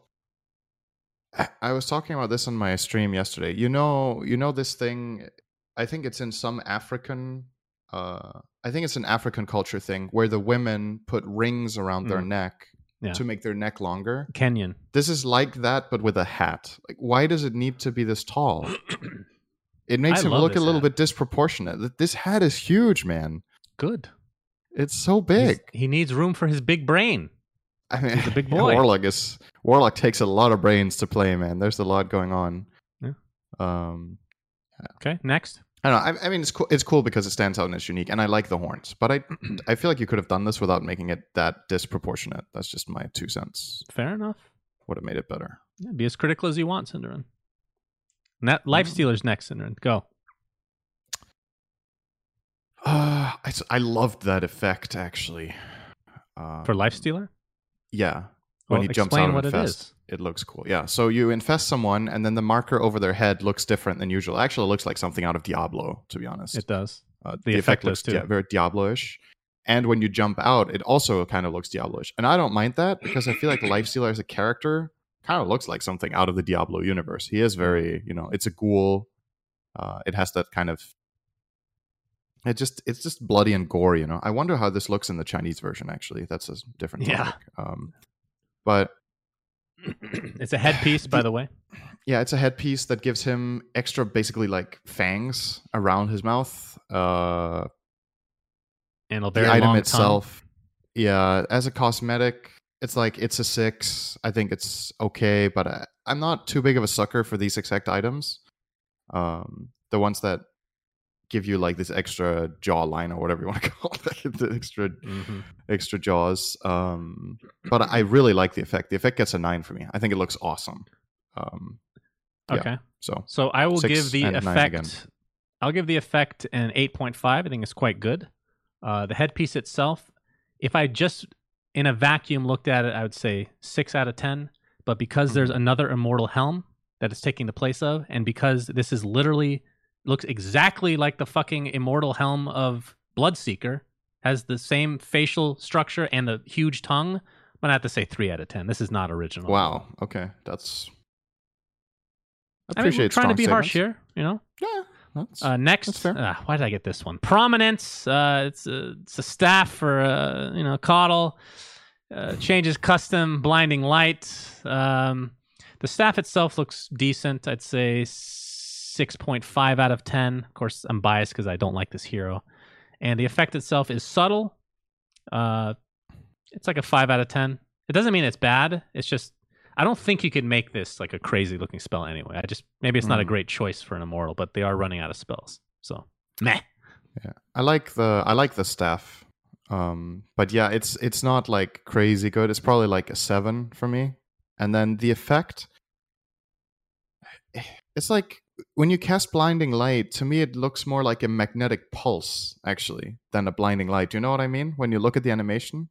I- was talking about this on my stream yesterday. You know, you know this thing. I think it's in some African. Uh, I think it's an African culture thing where the women put rings around their Mm. neck Yeah. to make their neck longer. Kenyan. This is like that, but with a hat. Like, why does it need to be this tall? *clears throat* It makes I him look a little hat. bit disproportionate. This hat is huge, man. Good. It's so He's- big. he needs room for his big brain. I mean, He's a big *laughs* boy. Warlock is Warlock takes a lot of brains to play, man. There's a lot going on. Yeah. Um, Okay, next. I don't know. I, I mean, it's cool. It's cool because it stands out and it's unique, and I like the horns. But I, *clears throat* I feel like you could have done this without making it that disproportionate. That's just my two cents. Fair enough. Would have made it better. Yeah, be as critical as you want, syndereN. Net Life Mm. Stealer's next, syndereN. Go. Uh, *sighs* I, I loved that effect actually. Um, For Life Yeah. When Well, he jumps out what and it it looks cool. Yeah. So you infest someone, and then the marker over their head looks different than usual. Actually, it looks like something out of Diablo, to be honest. It does. Uh, The the, effect effect looks too. very Diablo-ish. And when you jump out, it also kind of looks Diablo-ish. And I don't mind that because I feel like *coughs* Lifestealer as a character kind of looks like something out of the Diablo universe. He is very, you know, it's a ghoul. Uh, it has that kind of. It just it's just bloody and gory, you know. I wonder how this looks in the Chinese version. Actually, that's a different Yeah. Um, but *clears throat* it's a headpiece, *clears throat* by the way. yeah, it's a headpiece that gives him extra, basically like fangs around his mouth. Uh, And a very the item itself, yeah, as a cosmetic, it's like it's a six. I think it's okay, but I, I'm not too big of a sucker for these exact items. Um, the ones that give you like this extra jawline or whatever you want to *laughs* call it, the extra. Mhm. extra jaws. Um, *clears throat* but I really like the effect. The effect gets a nine for me. I think it looks awesome. Um, Yeah. Okay. so So I will give the effect. I'll give the effect an eight point five. I think it's quite good. Uh, the headpiece itself, if I just in a vacuum looked at it, I would say six out of ten. But because there's Mm-hmm. another immortal helm that it's taking the place of, and because this is literally looks exactly like the fucking immortal helm of Bloodseeker, has the same facial structure and the huge tongue, but I'm gonna have to say three out of ten. This is not original. wow, okay, that's. I mean, we're appreciate trying to be harsh here, you know. Yeah, that's, Uh, next, That's uh, why did I get this one? Prominence. Uh, it's a it's a staff for uh, you know KotL. Uh, *sighs* changes custom blinding light. Um, the staff itself looks decent. I'd say six point five out of ten. Of course, I'm biased because I don't like this hero. And the effect itself is subtle. Uh, it's like a five out of ten. It doesn't mean it's bad. It's just I don't think you could make this like a crazy looking spell anyway. I just maybe it's not a Hmm. great choice for an immortal, but they are running out of spells. So meh. Yeah, I like the I like the staff, um, but yeah, it's it's not like crazy good. It's probably like a seven for me. And then the effect, *sighs* it's like when you cast blinding light. To me, it looks more like a magnetic pulse actually than a blinding light. Do you know what I mean? When you look at the animation,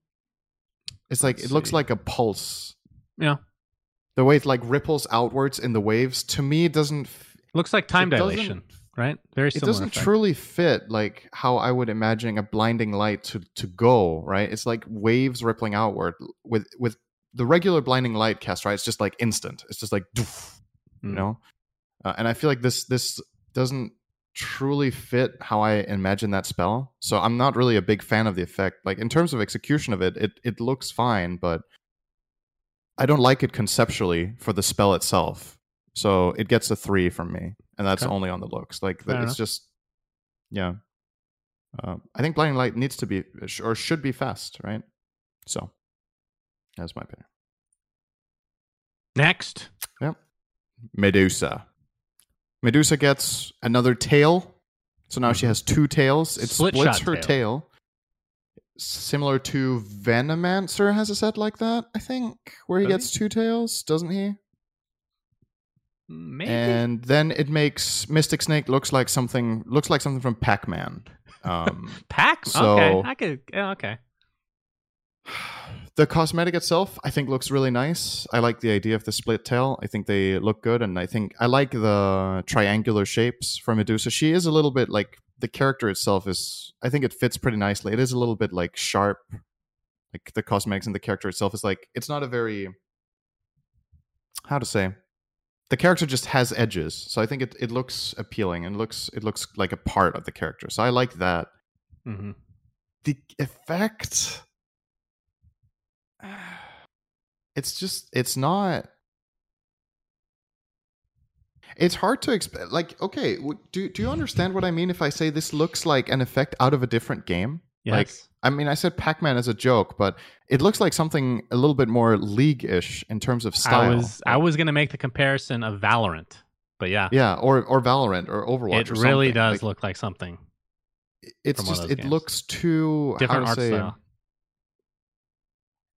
it's like Let's it looks see. like a pulse. Yeah. The way it like ripples outwards in the waves. To me, it doesn't. f- Looks like time dilation, right? Very it doesn't effect. truly fit like how I would imagine a blinding light to to go, right? It's like waves rippling outward with with the regular blinding light cast, right? It's just like instant. It's just like doof, you Mm. know. Uh, and I feel like this this doesn't truly fit how I imagine that spell. So I'm not really a big fan of the effect. Like in terms of execution of it, it it looks fine, but I don't like it conceptually for the spell itself. So it gets a three from me, and that's Okay. only on the looks. Like Fair it's enough. just, yeah. Uh, I think blinding light needs to be or should be fast, right? So that's my opinion. Next, yep, Medusa. Medusa gets another tail. So now she has two tails. It Mm-hmm. Split splits her tail. tail. Similar to Venomancer has a set like that, I think, where he Does he? gets two tails, doesn't he? maybe. And then it makes Mystic Snake looks like something looks like something from Pac-Man. *laughs* Um, Pack. so- okay, I could. Yeah, okay. The cosmetic itself, I think, looks really nice. I like the idea of the split tail. I think they look good, and I think I like the triangular shapes for Medusa. She is a little bit like the character itself is. I think it fits pretty nicely. It is a little bit like sharp, like the cosmetics and the character itself is like. It's not a very how to say. The character just has edges, so I think it, it looks appealing and looks it looks like a part of the character. So I like that hmm the effect it's just it's not it's hard to expect like okay do, do you understand what i mean if i say this looks like an effect out of a different game Yes. Like, i mean i said pac-man as a joke but it looks like something a little bit more league-ish in terms of style I was I was gonna make the comparison of Valorant, but yeah, yeah or or valorant or overwatch it or really does Like, look like something it's from one of just it games. looks too different art say, style.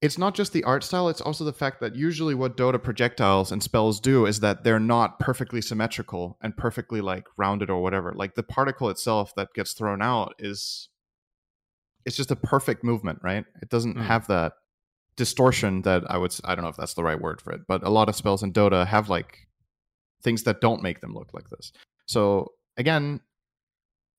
It's not just the art style it's also the fact that usually what dota projectiles and spells do is that they're not perfectly symmetrical and perfectly like rounded or whatever. Like the particle itself that gets thrown out is it's just a perfect movement right? It doesn't Mm. have that distortion that i would I don't know if that's the right word for it but a lot of spells in dota have like things that don't make them look like this. So again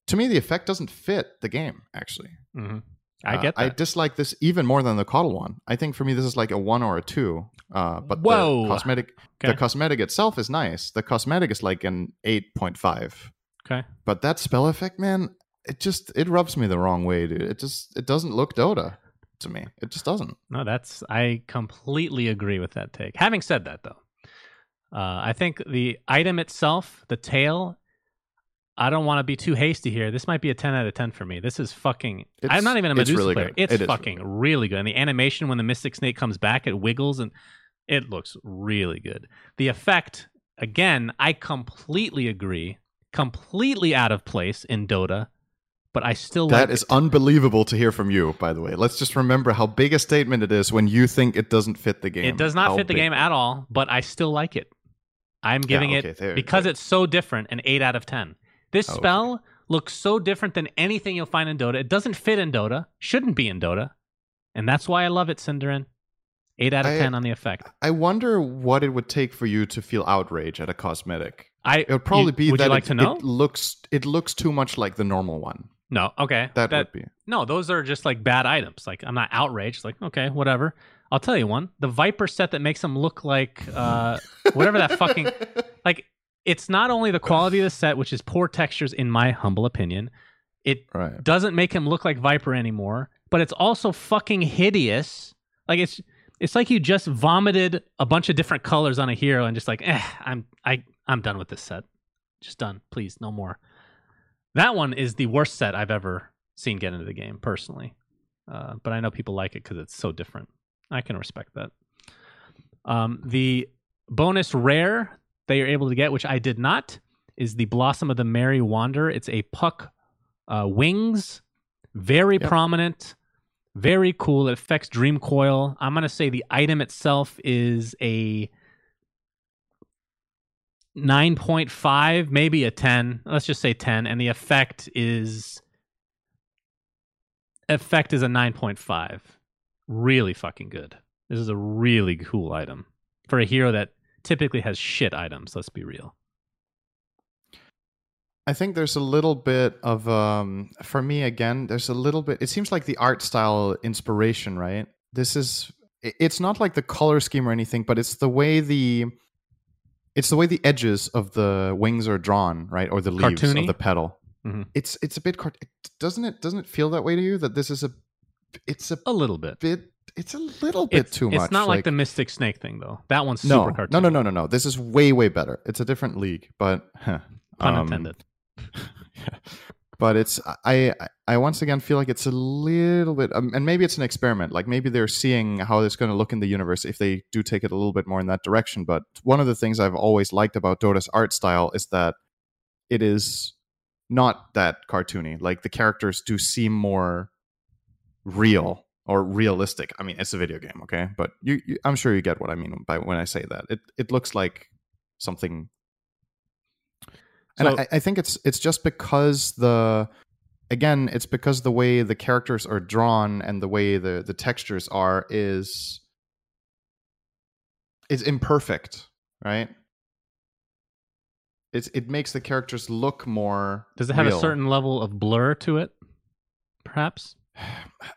to me the effect doesn't fit the game actually. Hmm I uh, get that. I dislike this even more than the KotL one. I think for me this is like a one or a two. Uh, but Whoa. the cosmetic, Okay. the cosmetic itself is nice. The cosmetic is like an eight point five. okay. But that spell effect, man, it just it rubs me the wrong way, dude. It just it doesn't look Dota to me. It just doesn't. No, that's I completely agree with that take. Having said that, though, Uh, I think the item itself, the tail, I don't want to be too hasty here. This might be a 10 out of 10 for me. This is fucking. I'm not even a it's Medusa really player. good. It's It fucking really good. And the animation when the Mystic Snake comes back, it wiggles and it looks really good. The effect, again, I completely agree. Completely out of place in Dota, but I still like That is unbelievable to hear from you, by the way. Let's just remember how big a statement it is when you think it doesn't fit the game. It does not How fit the big- game at all, but I still like it. I'm giving okay, it there- because there- it's so different an 8 out of 10. This Okay. spell looks so different than anything you'll find in Dota. It doesn't fit in Dota, shouldn't be in Dota. And that's why I love it, syndereN. 8 out of I- 10 on the effect. I wonder what it would take for you to feel outrage at a cosmetic. I It would probably you- be Would that like it, it looks it looks too much like the normal one. no. Okay. That, would be. No, those are just like bad items. Like I'm not outraged. Like okay, whatever. I'll tell you one. The Viper set that makes them look like uh, whatever that fucking *laughs* like. It's not only the quality of the set, which is poor textures, in my humble opinion. It right. doesn't make him look like Viper anymore, but it's also fucking hideous. Like it's it's like you just vomited a bunch of different colors on a hero and just like, eh, I'm I I'm done with this set. Just done. Please, no more. That one is the worst set I've ever seen get into the game, personally. Uh, but I know people like it because it's so different. I can respect that. Um, the bonus rare they are able to get, which I did not, is the Blossom of the Merry Wander. It's a puck uh, wings, very Yep. prominent, very cool. It affects Dream Coil. I'm gonna say the item itself is a 9.5, maybe a 10. Let's just say 10, and the effect is effect is a 9.5. Really fucking good. This is a really cool item for a hero that typically has shit items. Let's be real. I think there's a little bit of um for me again, there's a little bit it seems like the art style inspiration, right? This is it's not like the color scheme or anything, but it's the way the it's the way the edges of the wings are drawn, right? Or the leaves Cartoony? of the petal. Mhm. It's it's a bit doesn't it doesn't it feel that way to you that this is a it's a A little bit. bit it's a little bit It's, too it's much. It's not like, the Mystic Snake thing though. That one's no, super cartoony. no, no, no, no, no. This is way, way better. It's a different league, but huh, Pun um, intended. *laughs* but it's I I- I once again feel like it's a little bit um, and maybe it's an experiment like maybe they're seeing how it's going to look in the universe if they do take it a little bit more in that direction but one of the things I've always liked about Dota's art style is that it is not that cartoony like the characters do seem more real or realistic I mean it's a video game okay but you, you I'm sure you get what I mean by when I say that it it looks like something and So- I, I think it's it's just because the again it's because the way the characters are drawn and the way the the textures are is is imperfect right it's it makes the characters look more Does it have real. a certain level of blur to it? Perhaps.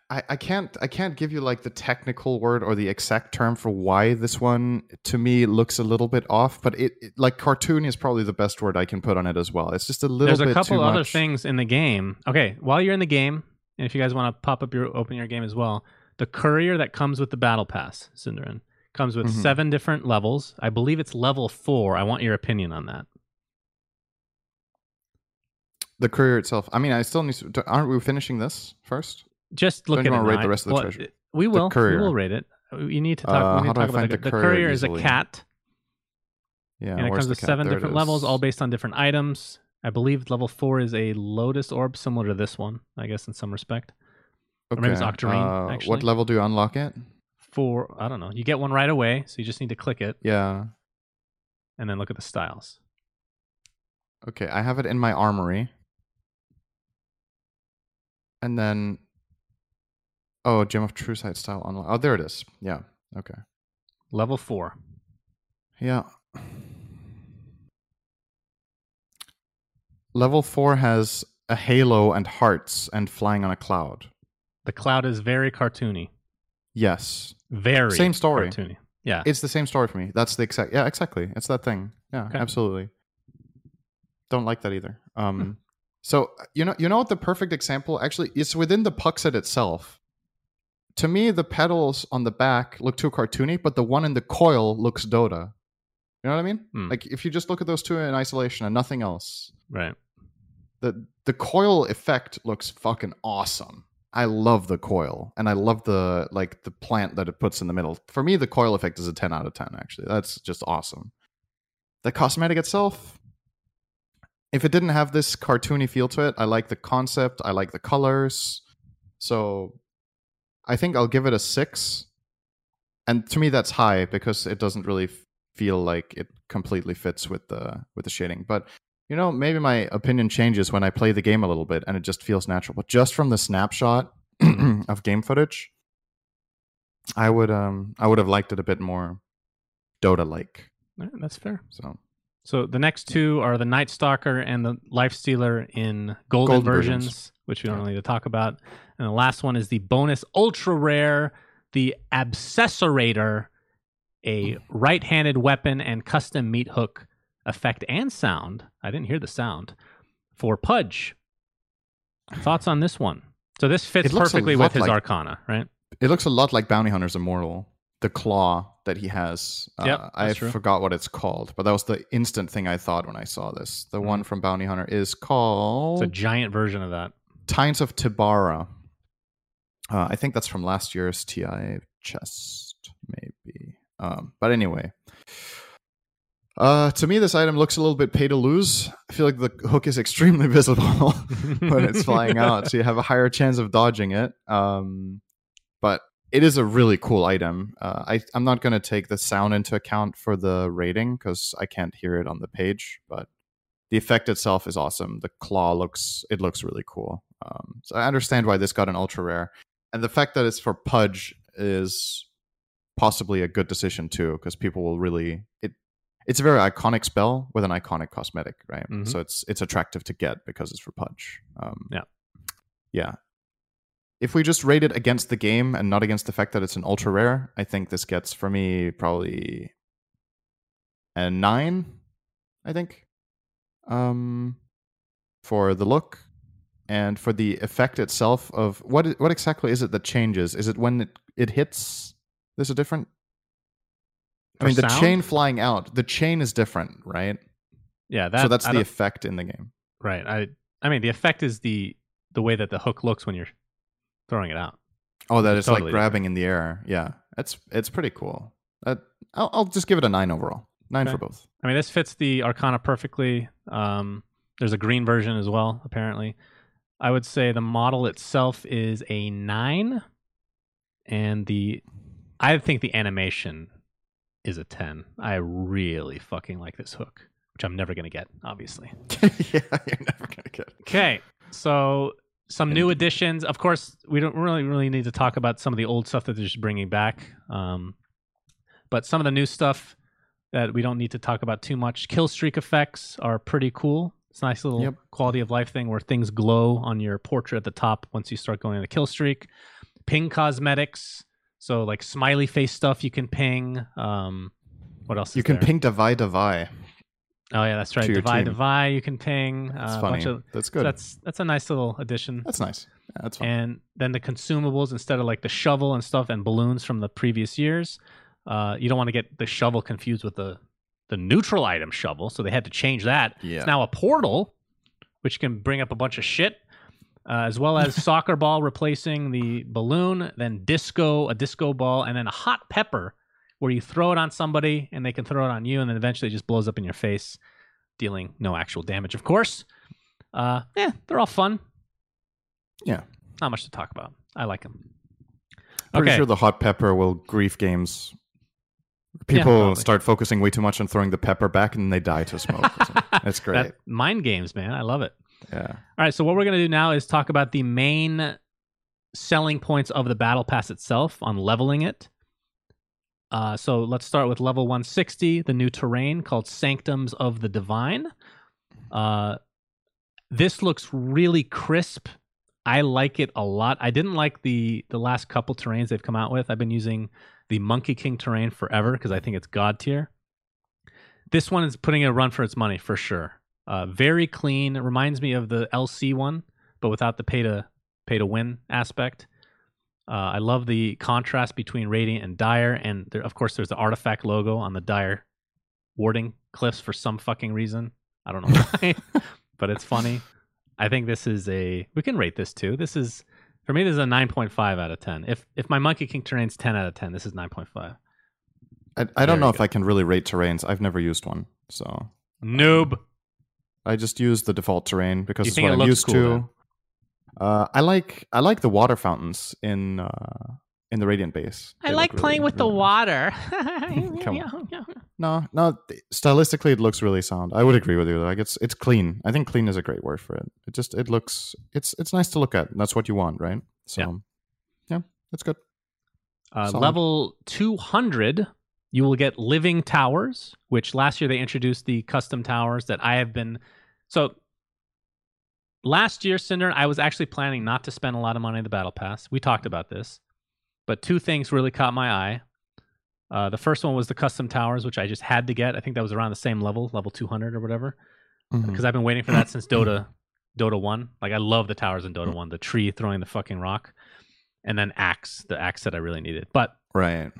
I, I can't I can't give you like the technical word or the exact term for why this one to me looks a little bit off, but it, it like cartoon is probably the best word I can put on it as well. It's just a little There's bit a couple other much. things in the game. Okay, while you're in the game, and if you guys want to pop up your open your game as well, the courier that comes with the battle pass, syndereN, comes with Mhm. seven different levels. I believe it's level four. I want your opinion on that. The courier itself. I mean, I still need to. Aren't we finishing this first? Just look Don't at it. rate the rest of the Well, treasure? We will. We will rate it. You need to talk. Uh, we need how to do I talk about find the, the the courier courier is a cat, Yeah, and it comes with seven There different levels, all based on different items. I believe level four is a Lotus Orb, similar to this one, I guess, in some respect. or maybe it's Octarine, Uh, actually. What level do you unlock it? Four. I don't know, you get one right away, so you just need to click it Yeah. and then look at the styles. Okay, I have it in my armory. And then Oh, Gem of True Sight style unlock. Oh, there it is. Yeah. Okay. Level four. Yeah. Level 4 has a halo and hearts and flying on a cloud. The cloud is very cartoony. Yes. Very Same story. Cartoony. Yeah. It's the same story for me. That's the exact Yeah, exactly. It's that thing. Yeah, Okay. absolutely. Don't like that either. Um Hmm. so you know you know what the perfect example actually it's within the puck set itself. To me the pedals on the back look too cartoony, but the one in the coil looks Dota. You know what I mean? Hmm. Like if you just look at those two in isolation and nothing else, Right. the the coil effect looks fucking awesome. I love the coil and I love the like the plant that it puts in the middle. For me, the coil effect is a ten out of ten. Actually, that's just awesome. The cosmetic itself, if it didn't have this cartoony feel to it, I like the concept. I like the colors. So, I think I'll give it a six. And to me, that's high because it doesn't really f- feel like it completely fits with the with the shading. But you know, maybe my opinion changes when I play the game a little bit and it just feels natural. But just from the snapshot *clears throat* of game footage, I would um I would have liked it a bit more Dota like. That's fair. So So the next two are the Night Stalker and the Life Stealer in golden, Golden versions, versions. which we don't Yeah. really need to talk about. And the last one is the bonus ultra rare, the Abscesserator, a right-handed weapon and custom meat hook effect and sound. I didn't hear the sound for Pudge. Thoughts on this one? So this fits It looks a perfectly with his like- Arcana, right? it looks a lot like Bounty Hunter's Immortal. The claw that he has. Uh, Yep, I true. forgot what it's called, but that was the instant thing I thought when I saw this. The Mm. one from Bounty Hunter is It's called a giant version of that. Tines of Tibara. Uh, I think that's from last year's TI chest, maybe. Um, but anyway, uh, to me, this item looks a little bit pay to lose. I feel like the hook is *laughs* extremely visible *laughs* when it's flying *laughs* out, so you have a higher chance of dodging it. Um, but it is a really cool item. Uh, I, I'm not going to take the sound into account for the rating because I can't hear it on the page, but the effect itself is awesome. The claw looks it looks really cool. Um, so I understand why this got an ultra rare, and the fact that it's for Pudge is possibly a good decision too, because people will really it. It's a very iconic spell with an iconic cosmetic, right? Mhm. So it's it's attractive to get because it's for Pudge. Um, Yeah. yeah. If we just rate it against the game and not against the fact that it's an ultra rare, I think this gets for me probably a nine. I think um, for the look and for the effect itself of what what exactly is it that changes? Is it when it, it hits? There's a different. I For mean, the chain flying out. The chain is different, right? Yeah, that, so that's I the effect in the game. Right. I I mean the effect is the the way that the hook looks when you're throwing it out. Oh, that It's it's totally like grabbing in the air. Yeah, it's it's pretty cool. That I'll, I'll just give it a nine overall. Nine Okay. for both. I mean this fits the Arcana perfectly. Um there's a green version as well, apparently. I would say the model itself is a nine. And the I think the animation is a ten. I really fucking like this hook, which I'm never gonna get, obviously. *laughs* yeah, you're never gonna get. it. Okay, so some new additions. Of course, we don't really really need to talk about some of the old stuff that they're just bringing back. Um, but some of the new stuff that we don't need to talk about too much. Kill streak effects are pretty cool. It's a nice little Yep. quality of life thing where things glow on your portrait at the top once you start going on into kill streak. Ping cosmetics, so like smiley face stuff you can ping. Um, what else? You can there? ping divide divide. Oh yeah, that's right. Divide, team. You can ping. That's uh, funny. of that's so good. that's that's a nice little addition. that's nice. Yeah, that's fine. And then the consumables instead of like the shovel and stuff and balloons from the previous years, uh, you don't want to get the shovel confused with the the neutral item shovel, so they had to change that. yeah. It's now a portal, which can bring up a bunch of shit, uh, as well as *laughs* soccer ball replacing the balloon, then disco, a disco ball, and then a hot pepper, where you throw it on somebody and they can throw it on you, and then eventually it just blows up in your face, dealing no actual damage, of course. Uh, yeah, they're all fun. Yeah. Not much to talk about. I like them. Pretty okay. sure the hot pepper will grief games. Yeah, People probably. start focusing way too much on throwing the pepper back, and they die to smoke. *laughs* That's great. That, mind games, man. I love it. yeah. All right, so what we're going to do now is talk about the main selling points of the battle pass itself on leveling it. Uh, so let's start with level 160, the new terrain called Sanctums of the Divine. Uh, this looks really crisp. I like it a lot. I didn't like the the last couple terrains they've come out with. I've been using the Monkey King terrain forever because I think it's god tier. This one is putting a run for its money for sure. Uh, very clean. It reminds me of the LC one, but without the pay to pay to win aspect. Uh, I love the contrast between Radiant and Dire, and there, of course, there's the artifact logo on the Dire warding cliffs for some fucking reason. I don't know why, *laughs* but it's funny. I think this is a. We can rate this too. This is for me. This is a nine point five out of ten. If if my Monkey King terrain's ten out of ten, this is nine point five. I, I don't Very know if good. I can really rate terrains. I've never used one, so Noob. I just use the default terrain because You it's what it I'm used cool, to. Uh, I like I like the water fountains in uh, in the Radiant base. They look really- really the water. *laughs* *laughs* Come No, no. Stylistically, it looks really sound. I would agree with you. Like it's it's clean. I think clean is a great word for it. It just it looks it's it's nice to look at. That's what you want, right? So, Yeah. yeah, that's good. Uh, level 200, you will get living towers, which last year they introduced the custom towers that I have been. So last year, Cinder, I was actually planning not to spend a lot of money on the battle pass. We talked about this, but two things really caught my eye. Uh, the first one was the custom towers, which I just had to get. I think that was around the same level, level 200 or whatever, because I've been waiting for that *clears throat* since Dota, Dota 1. Like I love the towers in Dota 1, the tree throwing the fucking rock, and then axe, the axe that I really needed. But Right.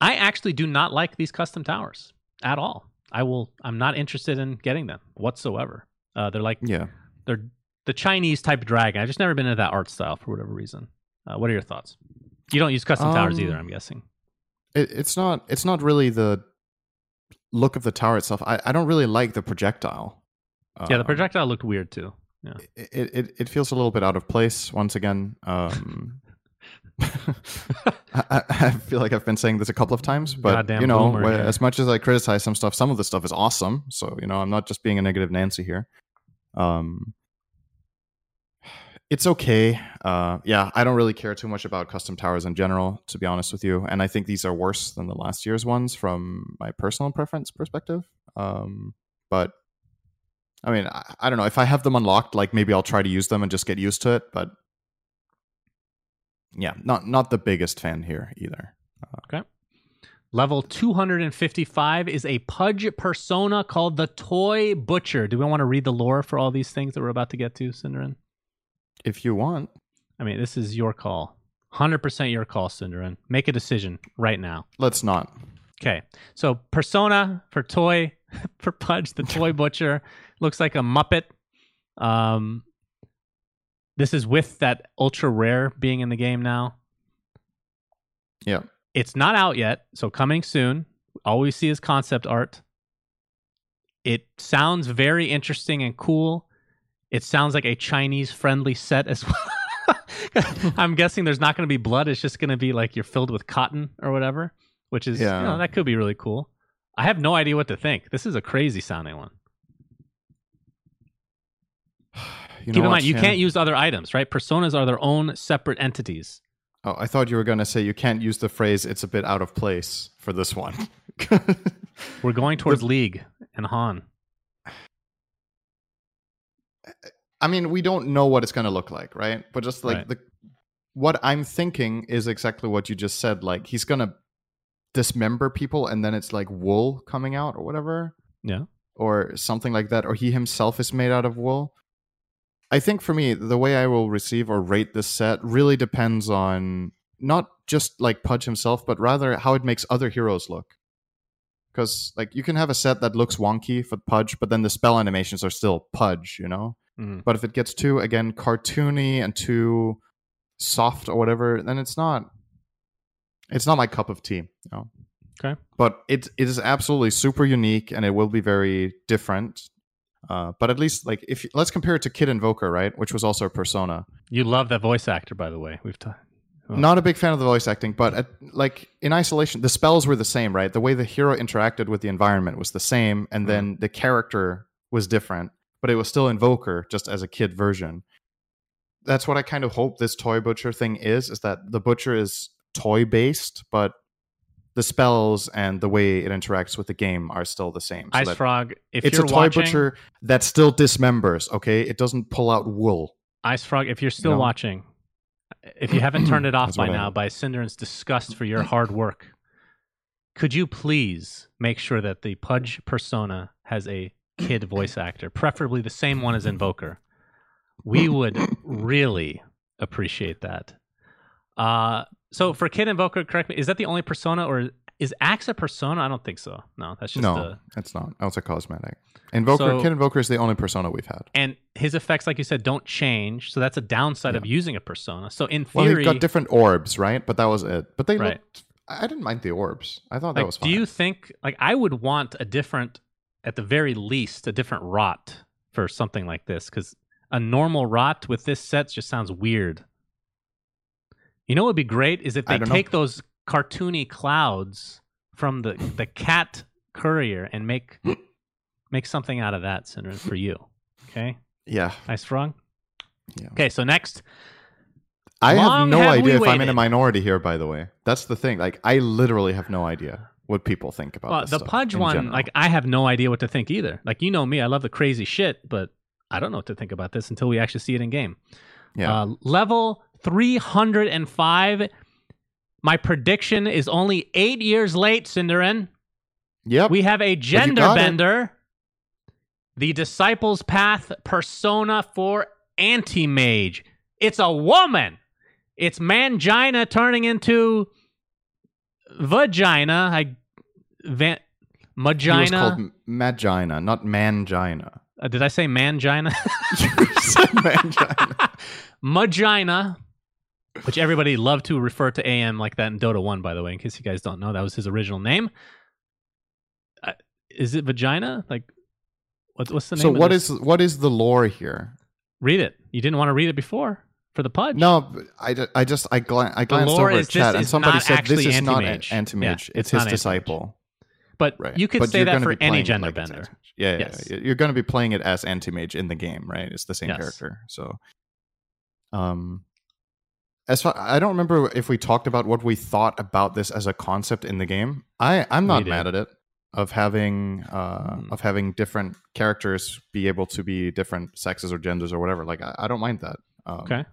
I actually do not like these custom towers at all. I will. I'm not interested in getting them whatsoever. Uh, they're like Yeah. they're the Chinese type of dragon. I've just never been into that art style for whatever reason. Uh, what are your thoughts? You don't use custom towers Um, either, I'm guessing. It, it's not it's not really the look of the tower itself. I, I don't really like the projectile. yeah, the Um, projectile looked weird too. it, it it feels a little bit out of place once again. Um, *laughs* I, I- I feel like I've been saying this a couple of times, but Goddamn you know, boomer, as much as I criticize some stuff, some of the stuff is awesome. So you know, I'm not just being a negative Nancy here. Um, it's okay. Uh, yeah, I don't really care too much about custom towers in general, to be honest with you. And I think these are worse than the last year's ones from my personal preference perspective. Um, but I mean, I, I don't know if I have them unlocked. Like maybe I'll try to use them and just get used to it. But yeah, not not the biggest fan here either. Okay. Level 255 is a Pudge persona called the Toy Butcher. Do we want to read the lore for all these things that we're about to get to, syndereN? If you want, I mean, this is your call. 100% your call, syndereN. Make a decision right now. let's not. Okay. So Persona for toy *laughs* for Pudge, the toy *laughs* butcher, looks like a Muppet. Um this is with that ultra rare being in the game now. Yeah, It's not out yet, so coming soon. All we see is concept art. It sounds very interesting and cool. It sounds like a Chinese friendly set as well. *laughs* I'm guessing there's not going to be blood. It's just going to be like you're filled with cotton or whatever, which is, Yeah. you know, that could be really cool. I have no idea what to think. This is a crazy sounding one. *sighs* you Keep in mind, you can't use other items, right? Personas are their own separate entities. Oh, I thought you were going to say you can't use the phrase "it's a bit out of place" for this one. *laughs* We're going *laughs* towards League and HoN. I mean, we don't know what it's going to look like, right? But just like Right. the what I'm thinking is exactly what you just said. Like he's going to dismember people, and then it's like wool coming out or whatever, Yeah. or something like that, or he himself is made out of wool. I think for me, the way I will receive or rate this set really depends on not just like Pudge himself, but rather how it makes other heroes look. Because like you can have a set that looks wonky for Pudge, but then the spell animations are still Pudge, you know. Mhm. But if it gets too again cartoony and too soft or whatever, then it's not. It's not my cup of tea. You know? Okay. But it it is absolutely super unique, and it will be very different. Uh, but at least like if let's compare it to Kid Invoker, right, which was also a Persona. You love that voice actor, by the way. We've talked. Oh. Not a big fan of the voice acting, but at, like in isolation, the spells were the same, right? The way the hero interacted with the environment was the same, and then mm-hmm. the character was different, but it was still Invoker, just as a kid version. That's what I kind of hope this toy butcher thing is: is that the butcher is toy based, but the spells and the way it interacts with the game are still the same. So IceFrog, if it's a toy watching, butcher that still dismembers. Okay, it doesn't pull out wool. IceFrog, if you're still No. watching, if you haven't turned it *clears throat* off by now by syndereN's disgust for your hard work, could you please make sure that the Pudge persona has a kid voice actor, preferably the same one as Invoker? We *clears throat* would really appreciate that. Uh, so for Kid Invoker, correct me, is that the only persona, or Is Axe a persona? I don't think so. No, that's just no, a. it's not. It's a cosmetic. Invoker, So- Kid Invoker is the only persona we've had. And his effects, like you said, don't change. So that's a downside of using a persona. So in Well, theory, they've got different orbs, right? But that was it. But they Right. looked. I didn't mind the orbs. I thought that like, was do you think like I would want a different, at the very least, a different rot for something like this? Because a normal rot with this set just sounds weird. You know what would be great is if they don't know. take those cartoony clouds from the the cat courier and make make something out of that, Cinnamon, for you. Okay, Yeah, nice frog. Yeah. Okay, so next, I have no have idea if I'm in a minority here. By the way, that's the thing. Like, I literally have no idea what people think about well, this the Pudge one, general. like I have no idea what to think either. Like you know me, I love the crazy shit, but I don't know what to think about this until we actually see it in game. yeah, Uh, level 305. My prediction is only eight years late, syndereN. yep. We have a gender got it. bender. The Disciples Path persona for anti mage. It's a woman. It's mangina turning into vagina. I van, He was called Magina, not Mangina. Uh, did I say mangina? *laughs* You said Mangina. *laughs* Magina, which everybody loved to refer to AM like that in Dota 1, by the way, in case you guys don't know. That was his original name. Uh, is it vagina? Like, what's, what's the name So of what is what is the lore here? Read it. You didn't want to read it before for the pudge? No, I, I just I, glan- I glanced over at chat and somebody said this is not an anti-mage. Yeah, it's, it's his disciple. But Right. you could But say that for any gender like bender. Yeah, yeah, Yes. yeah. You're going to be playing it as anti-mage in the game, right? It's the same Yes. character. So, um, as far I don't remember if we talked about what we thought about this as a concept in the game. I I'm not mad at it of having uh Hmm. of having different characters be able to be different sexes or genders or whatever. Like I, I don't mind that. Um, Okay.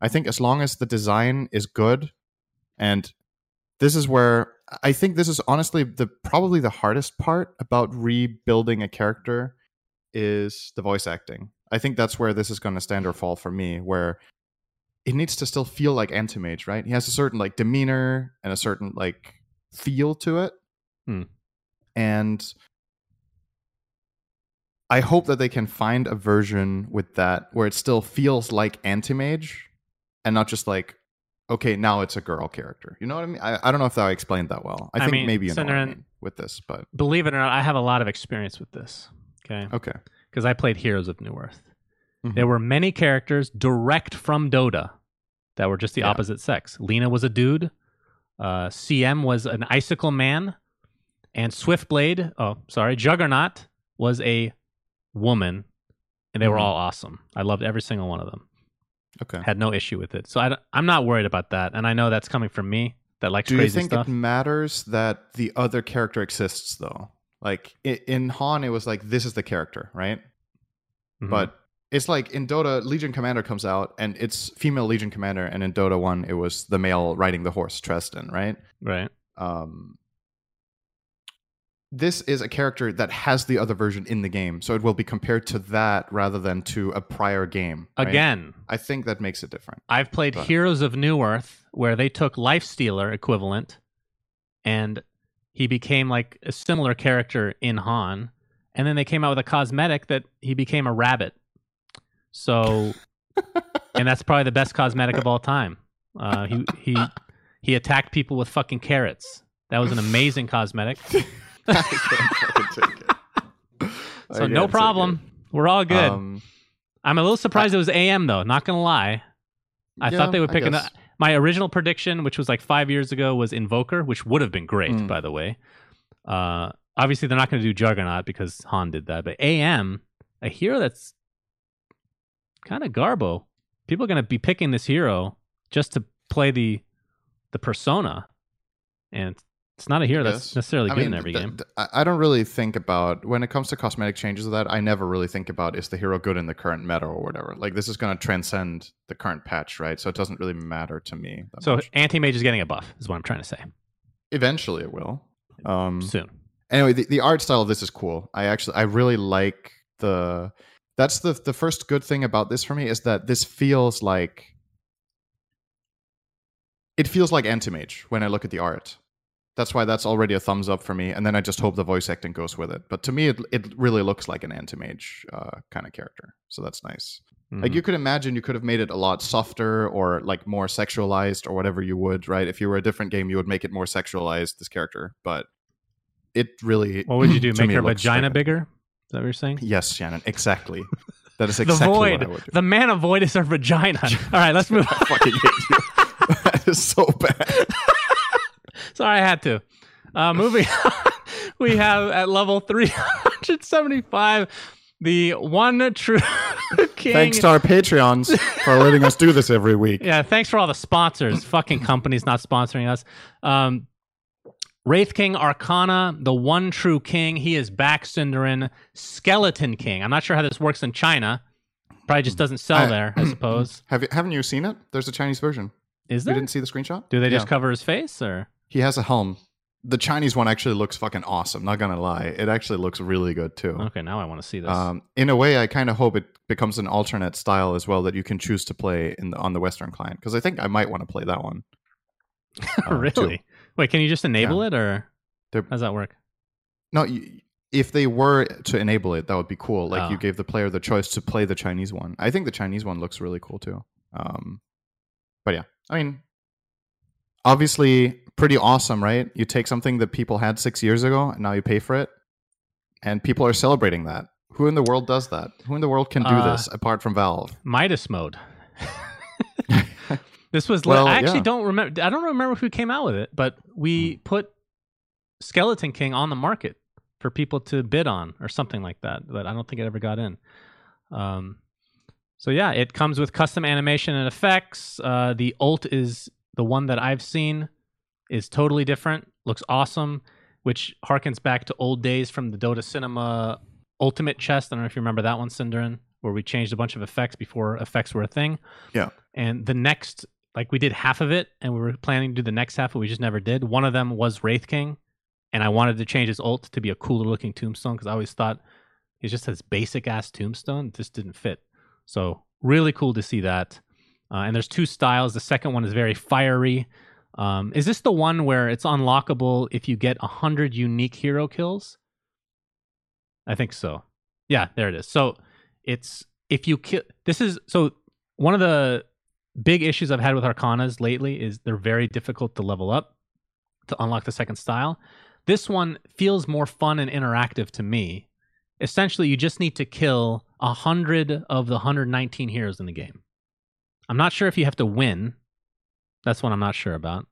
I think as long as the design is good, and this is where I think this is honestly the probably the hardest part about rebuilding a character is the voice acting. I think that's where this is going to stand or fall for me, where it needs to still feel like Antimage, right? He has a certain like demeanor and a certain like feel to it, Hmm. and I hope that they can find a version with that where it still feels like Antimage and not just like, okay, now it's a girl character. You know what I mean? I, I don't know if I explained that well. I, I think mean, maybe you know I mean with this, but Believe it or not, I have a lot of experience with this. Okay. okay. Because I played Heroes of Newerth. Mhm. There were many characters direct from Dota that were just the Yeah. opposite sex. Lena was a dude. Uh, CM was an icicle man, and Swiftblade. Oh, sorry, Juggernaut was a woman, and they were Mhm. all awesome. I loved every single one of them. Okay. Had no issue with it. So I, am not worried about that, and I know that's coming from me that likes Do you think stuff. it matters that the other character exists though? Like in HoN, it was like this is the character, right? Mhm. But it's like in Dota, Legion Commander comes out and it's female Legion Commander, and in Dota One, it was the male riding the horse, Tresdin, right? right, Um, this is a character that has the other version in the game, so it will be compared to that rather than to a prior game. right? again, I think that makes it different. I've played But- Heroes of Newerth where they took Lifestealer equivalent and he became like a similar character in HoN. And then they came out with a cosmetic that he became a rabbit. So, and that's probably the best cosmetic of all time. Uh, he he he attacked people with fucking carrots. That was an amazing cosmetic. *laughs* I can't take it. *laughs* So no problem. We're all good. Um, I'm a little surprised it was AM though. Not gonna lie. I yeah, thought they would pick an. My original prediction, which was like five years ago, was Invoker, which would have been great, Mm. by the way. Uh, obviously, they're not going to do Juggernaut because HoN did that. But AM, a hero that's kind of garbo. People are going to be picking this hero just to play the the persona, and it's not a hero that's necessarily I good mean, in every th- game. th- I I don't really think about when it comes to cosmetic changes of that. I never really think about is the hero good in the current meta or whatever. Like this is going to transcend the current patch, right? So it doesn't really matter to me. So anti mage is getting a buff, is what I'm trying to say. eventually it will. Um, Soon. anyway, the, the art style of this is cool. I actually I really like the. That's the the first good thing about this for me is that this feels like. It feels like Antimage when I look at the art. That's why that's already a thumbs up for me. And then I just hope the voice acting goes with it. But to me, it it really looks like an anti-mage uh, kind of character. So that's nice. Like Mhm. you could imagine, you could have made it a lot softer or like more sexualized or whatever you would, right? If you were a different game, you would make it more sexualized. This character, but it really. what would you do? *clears throat* Make her vagina like bigger? Is that what you're saying? Yes, Shannon. Exactly. *laughs* That is the exactly void. what I would do. The mana void is her vagina. *laughs* All right, let's move. I fucking hate you. *laughs* that is so bad. Sorry, I had to. Uh, moving on, we have at level 375 the one true king. Thanks to our Patreons for letting us do this every week. yeah, thanks for all the sponsors. Fucking companies not sponsoring us. Um, Wraith King Arcana, the one true king. He is back, syndereN. Skeleton King. I'm not sure how this works in China. Probably just doesn't sell I- there, I *clears throat* suppose. Have you haven't you seen it? There's a Chinese version. Is You there? didn't see the screenshot? Do they Yeah. just cover his face or? He has a helm. The Chinese one actually looks fucking awesome. Not gonna lie, it actually looks really good too. Okay, now I want to see this. Um, in a way, I kind of hope it becomes an alternate style as well that you can choose to play in the, on the Western client because I think I might want to play that one. *laughs* uh, too. Wait, can you just enable it or They're- how does that work? No, y- if they were to enable it, that would be cool. Like you Oh. gave the player the choice to play the Chinese one. I think the Chinese one looks really cool too. Um, but yeah, I mean, obviously, pretty awesome, right? You take something that people had six years ago, and now you pay for it, and people are celebrating that. Who in the world does that? Who in the world can do Uh, this apart from Valve? Midas mode. *laughs* *laughs* this was. Well, I actually yeah. don't remember. I don't remember who came out with it, but Hmm. we put Skeleton King on the market for people to bid on or something like that. But I don't think it ever got in. Um, so yeah, it comes with custom animation and effects. Uh, the ult is the one that I've seen is totally different. Looks awesome, which harkens back to old days from the Dota Cinema Ultimate Chest. I don't know if you remember that one, syndereN, where we changed a bunch of effects before effects were a thing. Yeah. And the next, like we did half of it, and we were planning to do the next half, but we just never did. One of them was Wraith King, and I wanted to change his ult to be a cooler looking tombstone because I always thought he just has basic ass tombstone. This didn't fit. So really cool to see that. Uh, and there's two styles. The second one is very fiery. Um, is this the one where it's unlockable if you get hundred unique hero kills? I think so. Yeah, there it is. So it's if you kill. This is so one of the big issues I've had with Arcanas lately is they're very difficult to level up to unlock the second style. This one feels more fun and interactive to me. Essentially, you just need to kill a hundred of the 119 heroes in the game. I'm not sure if you have to win. That's one I'm not sure about.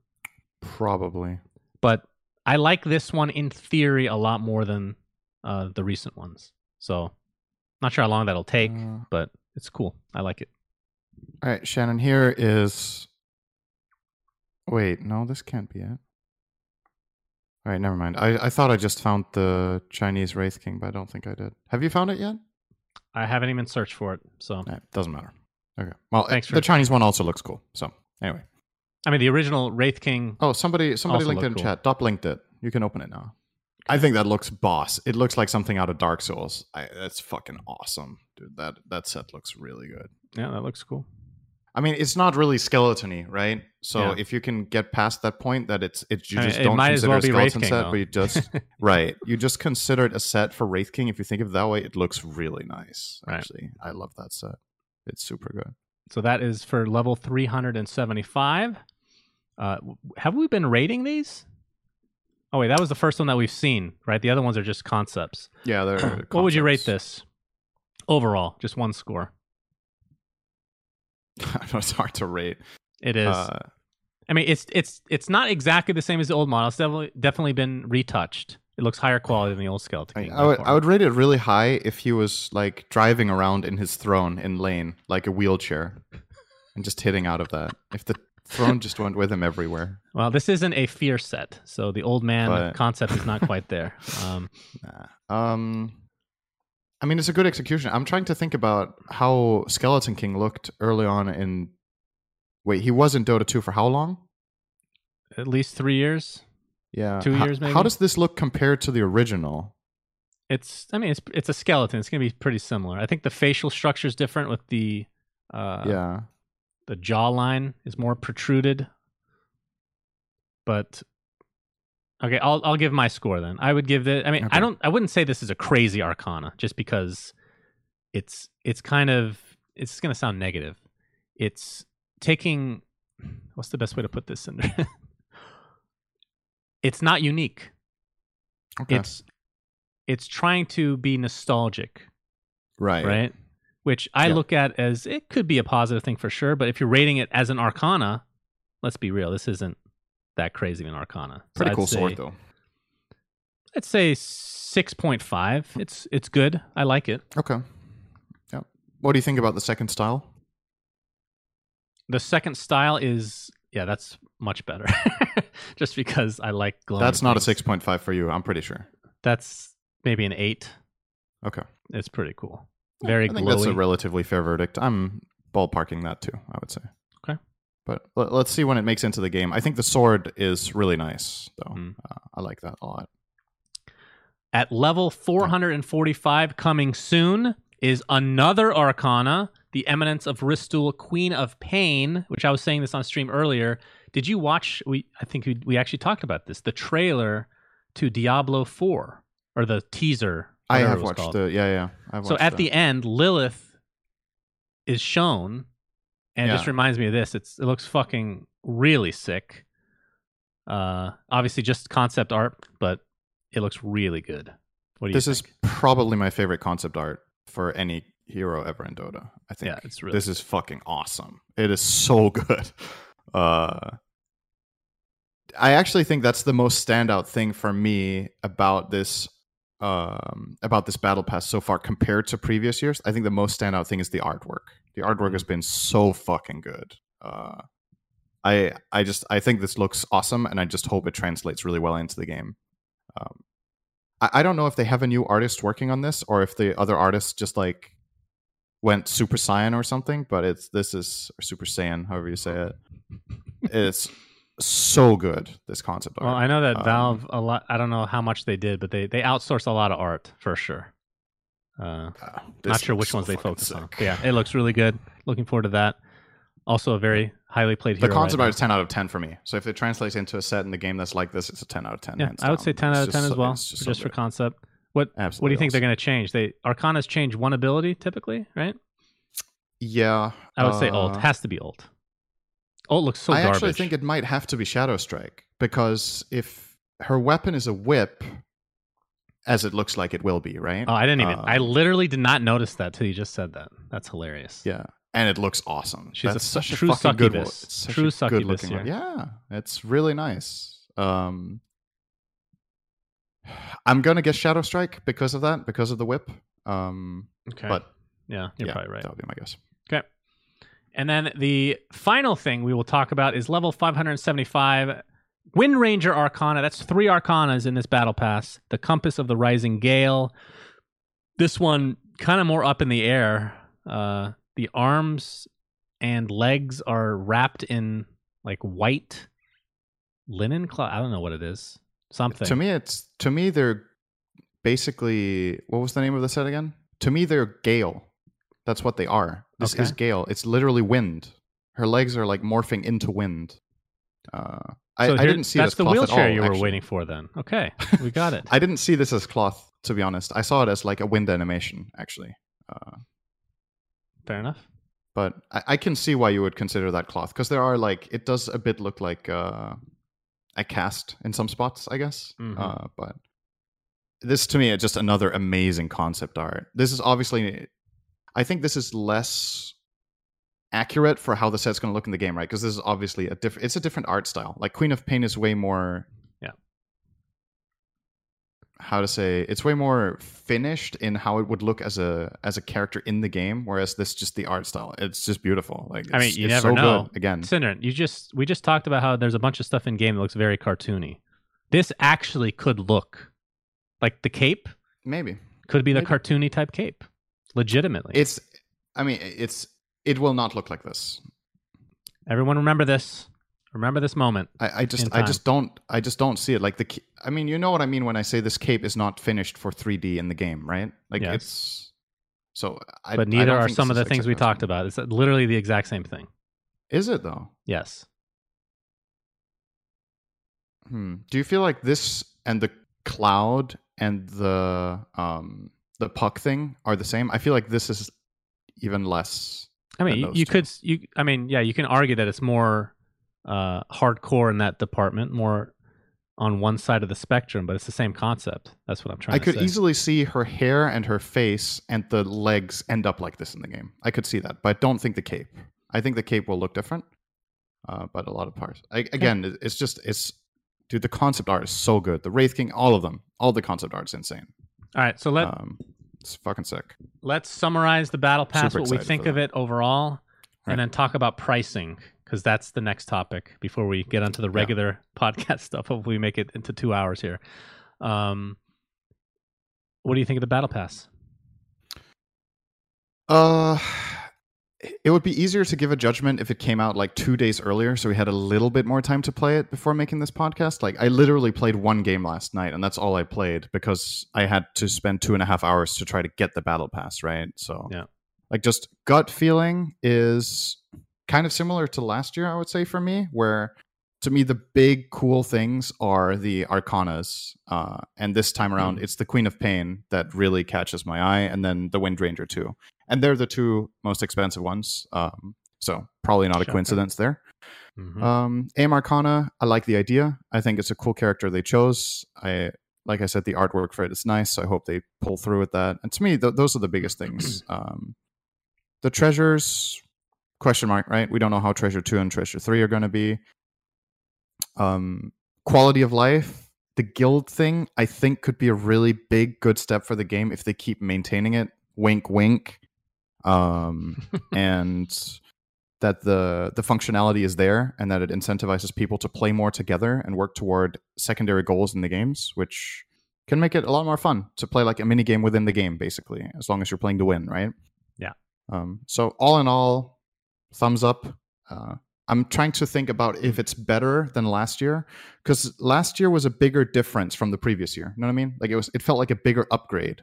Probably. But I like this one in theory a lot more than uh, the recent ones. So, not sure how long that'll take, Uh, but it's cool. I like it. All right, Shannon. Here is. Wait, no, this can't be it. All right, never mind. I, I thought I just found the Chinese Wraith King, but I don't think I did. Have you found it yet? I haven't even searched for it. So, Nah, doesn't matter. Okay. Well, Thanks for- the Chinese one also looks cool. So anyway. I mean, the original Wraith King. Oh, somebody somebody linked it in cool. chat. Dop linked it. You can open it now. I think that looks boss. It looks like something out of Dark Souls. I, that's fucking awesome, dude. That that set looks really good. Yeah, that looks cool. I mean, it's not really skeletony, right? So Yeah. if you can get past that point, that it's it you I mean, just don't consider well a skeleton King, set, though. but you just *laughs* right, you just consider it a set for Wraith King. If you think of it that way, it looks really nice. Right. Actually, I love that set. It's super good. So that is for level 375. Uh, have we been rating these? Oh wait, that was the first one that we've seen, right? The other ones are just concepts. Yeah, they're. *clears throat* What would you rate this overall? Just one score. *laughs* I know it's hard to rate. It is. Uh, I mean, it's it's it's not exactly the same as the old model. It's definitely definitely been retouched. It looks higher quality than the old Skeleton I, I would. I would rate it really high if he was like driving around in his throne in lane like a wheelchair, and just hitting out of that. If the throne just went with him everywhere. Well, this isn't a fear set, so the old man But- concept is not quite there. *laughs* Um, Nah. Um, I mean, it's a good execution. I'm trying to think about how Skeleton King looked early on in. Wait, he was in Dota 2 for how long? at least three years. Yeah, Two Ho- years, maybe? How does this look compared to the original? It's I mean it's it's a skeleton. It's gonna be pretty similar. I think the facial structure is different with the uh, yeah, the jawline is more protruded, but Okay, I'll I'll give my score then. I would give the. I mean, Okay. I don't. I wouldn't say this is a crazy Arcana, just because it's it's kind of it's going to sound negative. It's taking. What's the best way to put this in? *laughs* it's not unique. Okay. It's it's trying to be nostalgic, right. right? Which I Yeah. look at as it could be a positive thing for sure, but if you're rating it as an Arcana, let's be real, this isn't that crazy of an Arcana. Pretty cool say- sword though. I'd say six point five. It's it's good. I like it. Okay. Yeah. What do you think about the second style? The second style is yeah, that's much better. *laughs* Just because I like glowing. That's not a 6.5 for you, I'm pretty sure. That's maybe an eight. Okay. It's pretty cool. Very I think glowy. that's a relatively fair verdict. I'm ballparking that too, I would say. Okay. But let, let's see when it makes into the game. I think the sword is really nice, though. Mm. Uh, I like that a lot. At level 445, coming soon, is another Arcana, the Eminence of Ristul, Queen of Pain, which I was saying this on stream earlier. Did you watch? We I think we, we actually talked about this. The trailer to Diablo 4, or the teaser. I have watched called. the yeah yeah. I've So at that. the end, Lilith is shown, and it just reminds me of this. It's it looks fucking really sick. Uh, obviously just concept art, but it looks really good. What do you this think? is probably my favorite concept art for any hero ever in Dota. I think yeah, it's really this is fucking awesome. It is so *laughs* good. Uh, I actually think that's the most standout thing for me about this um, about this battle pass so far compared to previous years. I think the most standout thing is the artwork. The artwork has been so fucking good. Uh, I I just I think this looks awesome, and I just hope it translates really well into the game. Um, I, I don't know if they have a new artist working on this, or if the other artists just like went Super Saiyan or something. But it's this is or Super Saiyan, however you say it. *laughs* It's so good. This concept art. Well, I know that Um, Valve a lot. I don't know how much they did, but they they outsource a lot of art for sure. Uh, Uh, not sure which so ones they focus on. But yeah, it looks really good. Looking forward to that. Also, a very highly played The concept right art is 10 out of 10 for me. So if it translates into a set in the game that's like this, it's a 10 out of 10. Yeah, I would down. say ten It's out of ten just as well, just, just so for concept. What Absolutely what do you think they're going to change? They Arcanas change one ability typically, right? Yeah. I would say ult uh, has to be ult. Ult looks so I garbage. actually think it might have to be Shadow Strike because if her weapon is a whip, as it looks like it will be, right? Oh, I didn't even. I um, literally did not notice that till you just said that. That's hilarious. Yeah. And it looks awesome. She's That's su- such a true fucking good one. It's such True a succubus good looking one. Yeah. It's really nice. Um I'm gonna get Shadow Strike because of that, because of the whip. Um Okay. but yeah, you're yeah, probably right. that would be my guess. Okay. And then the final thing we will talk about is level 575 Wind Ranger Arcana. That's three Arcanas in this battle pass. The Compass of the Rising Gale. This one kind of more up in the air. Uh, the arms and legs are wrapped in like white linen cloth. I don't know what it is. Something. To me, it's to me they're basically what was the name of the set again? To me, they're Gale. That's what they are. This Okay. is Gale. It's literally wind. Her legs are like morphing into wind. Uh, I, So I here- didn't see That's the wheelchair all, you were actually. waiting for then. Okay. We got it. I didn't see this as cloth, to be honest. I saw it as like a wind animation, actually. Uh, Fair enough. but I, I can see why you would consider that cloth because there are like it does a bit look like uh, a cast in some spots, I guess. Mhm. Uh, but this to me is just another amazing concept art. This is obviously, I think this is less accurate for how the set's going to look in the game, right? Because this is obviously a different. It's a different art style. Like Queen of Pain is way more. Yeah. How to say? It's way more finished in how it would look as a as a character in the game, whereas this just the art style. It's just beautiful. Like I mean, you it's never so know. Good. Again, Cinder, you just we just talked about how there's a bunch of stuff in game that looks very cartoony. This actually could look like the cape maybe could be the Maybe. cartoony type cape, legitimately. it's. I mean, it's. It will not look like this. Everyone remember this. Remember this moment. I, I just I just don't I just don't see it like the I mean you know what I mean when I say this cape is not finished for 3D in the game right like Yes. it's so I, but neither are some of the things we talked about. It's literally the exact same thing. is it though Yes. Hmm. Do you feel like this and the cloud and the um the puck thing are the same? I feel like this is even less. I mean, you, could you. I mean, yeah, you can argue that it's more uh, hardcore in that department, more on one side of the spectrum, but it's the same concept. That's what I'm trying to. I could say. easily see her hair and her face and the legs end up like this in the game. I could see that, but I don't think the cape. I think the cape will look different, uh, but a lot of parts. I, again, it- it's just it's dude. The concept art is so good. The Wraith King, all of them, all the concept art is insane. All right, so let Um, it's fucking sick. let's summarize the battle pass, Super what we think of it overall, Right. and then talk about pricing because that's the next topic before we get onto the Yeah. regular *laughs* podcast stuff. Hopefully, we make it into two hours here. Um, what do you think of the battle pass? Uh, it would be easier to give a judgment if it came out like two days earlier, so we had a little bit more time to play it before making this podcast. Like, I literally played one game last night, and that's all I played because I had to spend two and a half hours to try to get the battle pass, right? So, Yeah. like, just gut feeling is kind of similar to last year, I would say, for me, where to me the big cool things are the arcanas uh, and this time around it's the queen of pain that really catches my eye and then the wind ranger too. And they're the two most expensive ones um, so probably not a Shocker. coincidence there. Mhm. um, aim arcana i like the idea. I think it's a cool character they chose. I like i said the artwork for it is nice. So i hope they pull through with that. And to me th- those are the biggest things. *clears throat* Um, the treasures question mark right? We don't know how treasure 2 and treasure 3 are going to be um, quality of life the guild thing i think could be a really big good step for the game if they keep maintaining it. Wink wink. Um, *laughs* and that the the functionality is there and that it incentivizes people to play more together and work toward secondary goals in the games which can make it a lot more fun to play like a mini game within the game basically as long as you're playing to win right? Yeah. um, so all in all thumbs up. Uh, i'm trying to think about if it's better than last year because last year was a bigger difference from the previous year you know what i mean like it was it felt like a bigger upgrade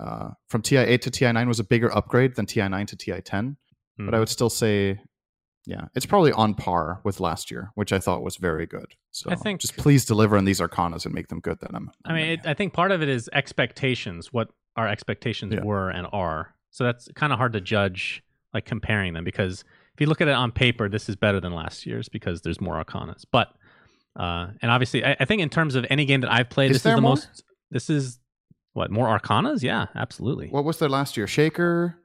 uh, from ti8 to ti9 was a bigger upgrade than ti9 to ti10 Hmm. but I would still say, yeah, it's probably on par with last year, which I thought was very good. So I think- just please deliver on these arcanas and make them good. Then I'm. I mean, it, I think part of it is expectations, what our expectations Yeah. were and are. So that's kind of hard to judge, like comparing them, because if you look at it on paper, this is better than last year's because there's more arcanas. But uh, and obviously, I, I think in terms of any game that I've played, Is this is the more? most. This is what more arcanas? Yeah, absolutely. what was there last year? Shaker,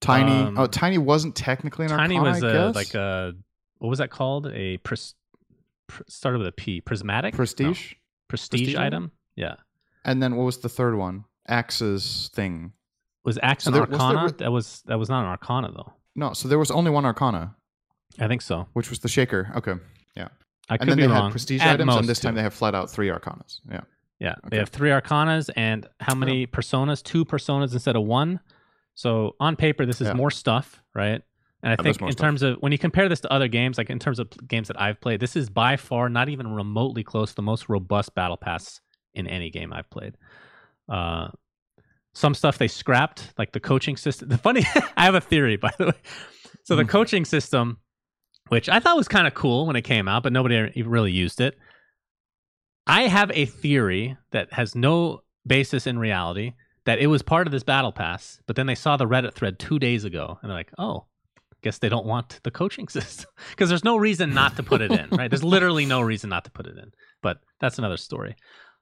Tiny. Um, oh, Tiny wasn't technically an arcana. Tiny arcana. was a, like a what was that called? A pres, pr- started with a P. Prismatic. No, prestige. prestige, Prestige item? Yeah. And then what was the third one? Axe's thing. Was Axe So an there- Arcana? re- that was that was not an Arcana though. No, so there was only one arcana, I think so. which was the Shaker. Okay, yeah. I and could then be they wrong. had prestige At items, most, and this time two. they have flat out three arcanas. Yeah. Yeah, Okay. they have three arcanas and how many personas? Two personas instead of one. So on paper, this is Yeah. more stuff, right? And I there's think more in stuff. terms of when you compare this to other games, like in terms of pl- games that I've played, this is by far not even remotely close to the most robust battle pass in any game I've played. Uh, some stuff they scrapped, like the coaching system. *laughs* The funny, I have a theory, by the way. So the Mm. coaching system, which I thought was kind of cool when it came out, but nobody really used it. I have a theory that has no basis in reality that it was part of this battle pass, but then they saw the Reddit thread two days ago and they're like, oh, guess they don't want the coaching *laughs* system because there's no reason not to put it in, right? There's literally no reason not to put it in, but that's another story.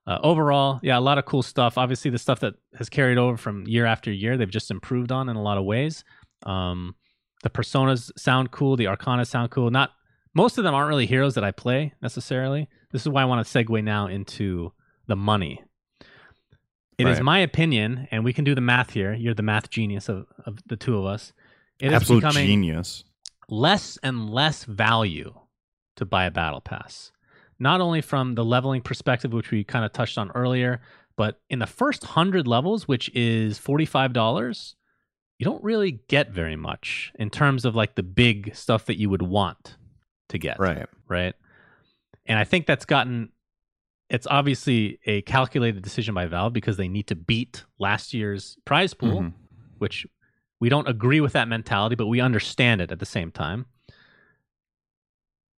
Uh, overall, yeah, a lot of cool stuff. Obviously, the stuff that has carried over from year after year, they've just improved on in a lot of ways. Um, the personas sound cool. The arcana sound cool. Not most of them aren't really heroes that I play necessarily. This is why I want to segue now into the money. It is Right. my opinion, and we can do the math here. You're the math genius of, of the two of us. It is Absolute becoming genius. less and less value to buy a battle pass. Not only from the leveling perspective, which we kind of touched on earlier, but in the first hundred levels, which is forty-five dollars, you don't really get very much in terms of like the big stuff that you would want to get Right. right? And I think that's gotten it's obviously a calculated decision by Valve because they need to beat last year's prize pool, Mhm. which we don't agree with that mentality, but we understand it at the same time.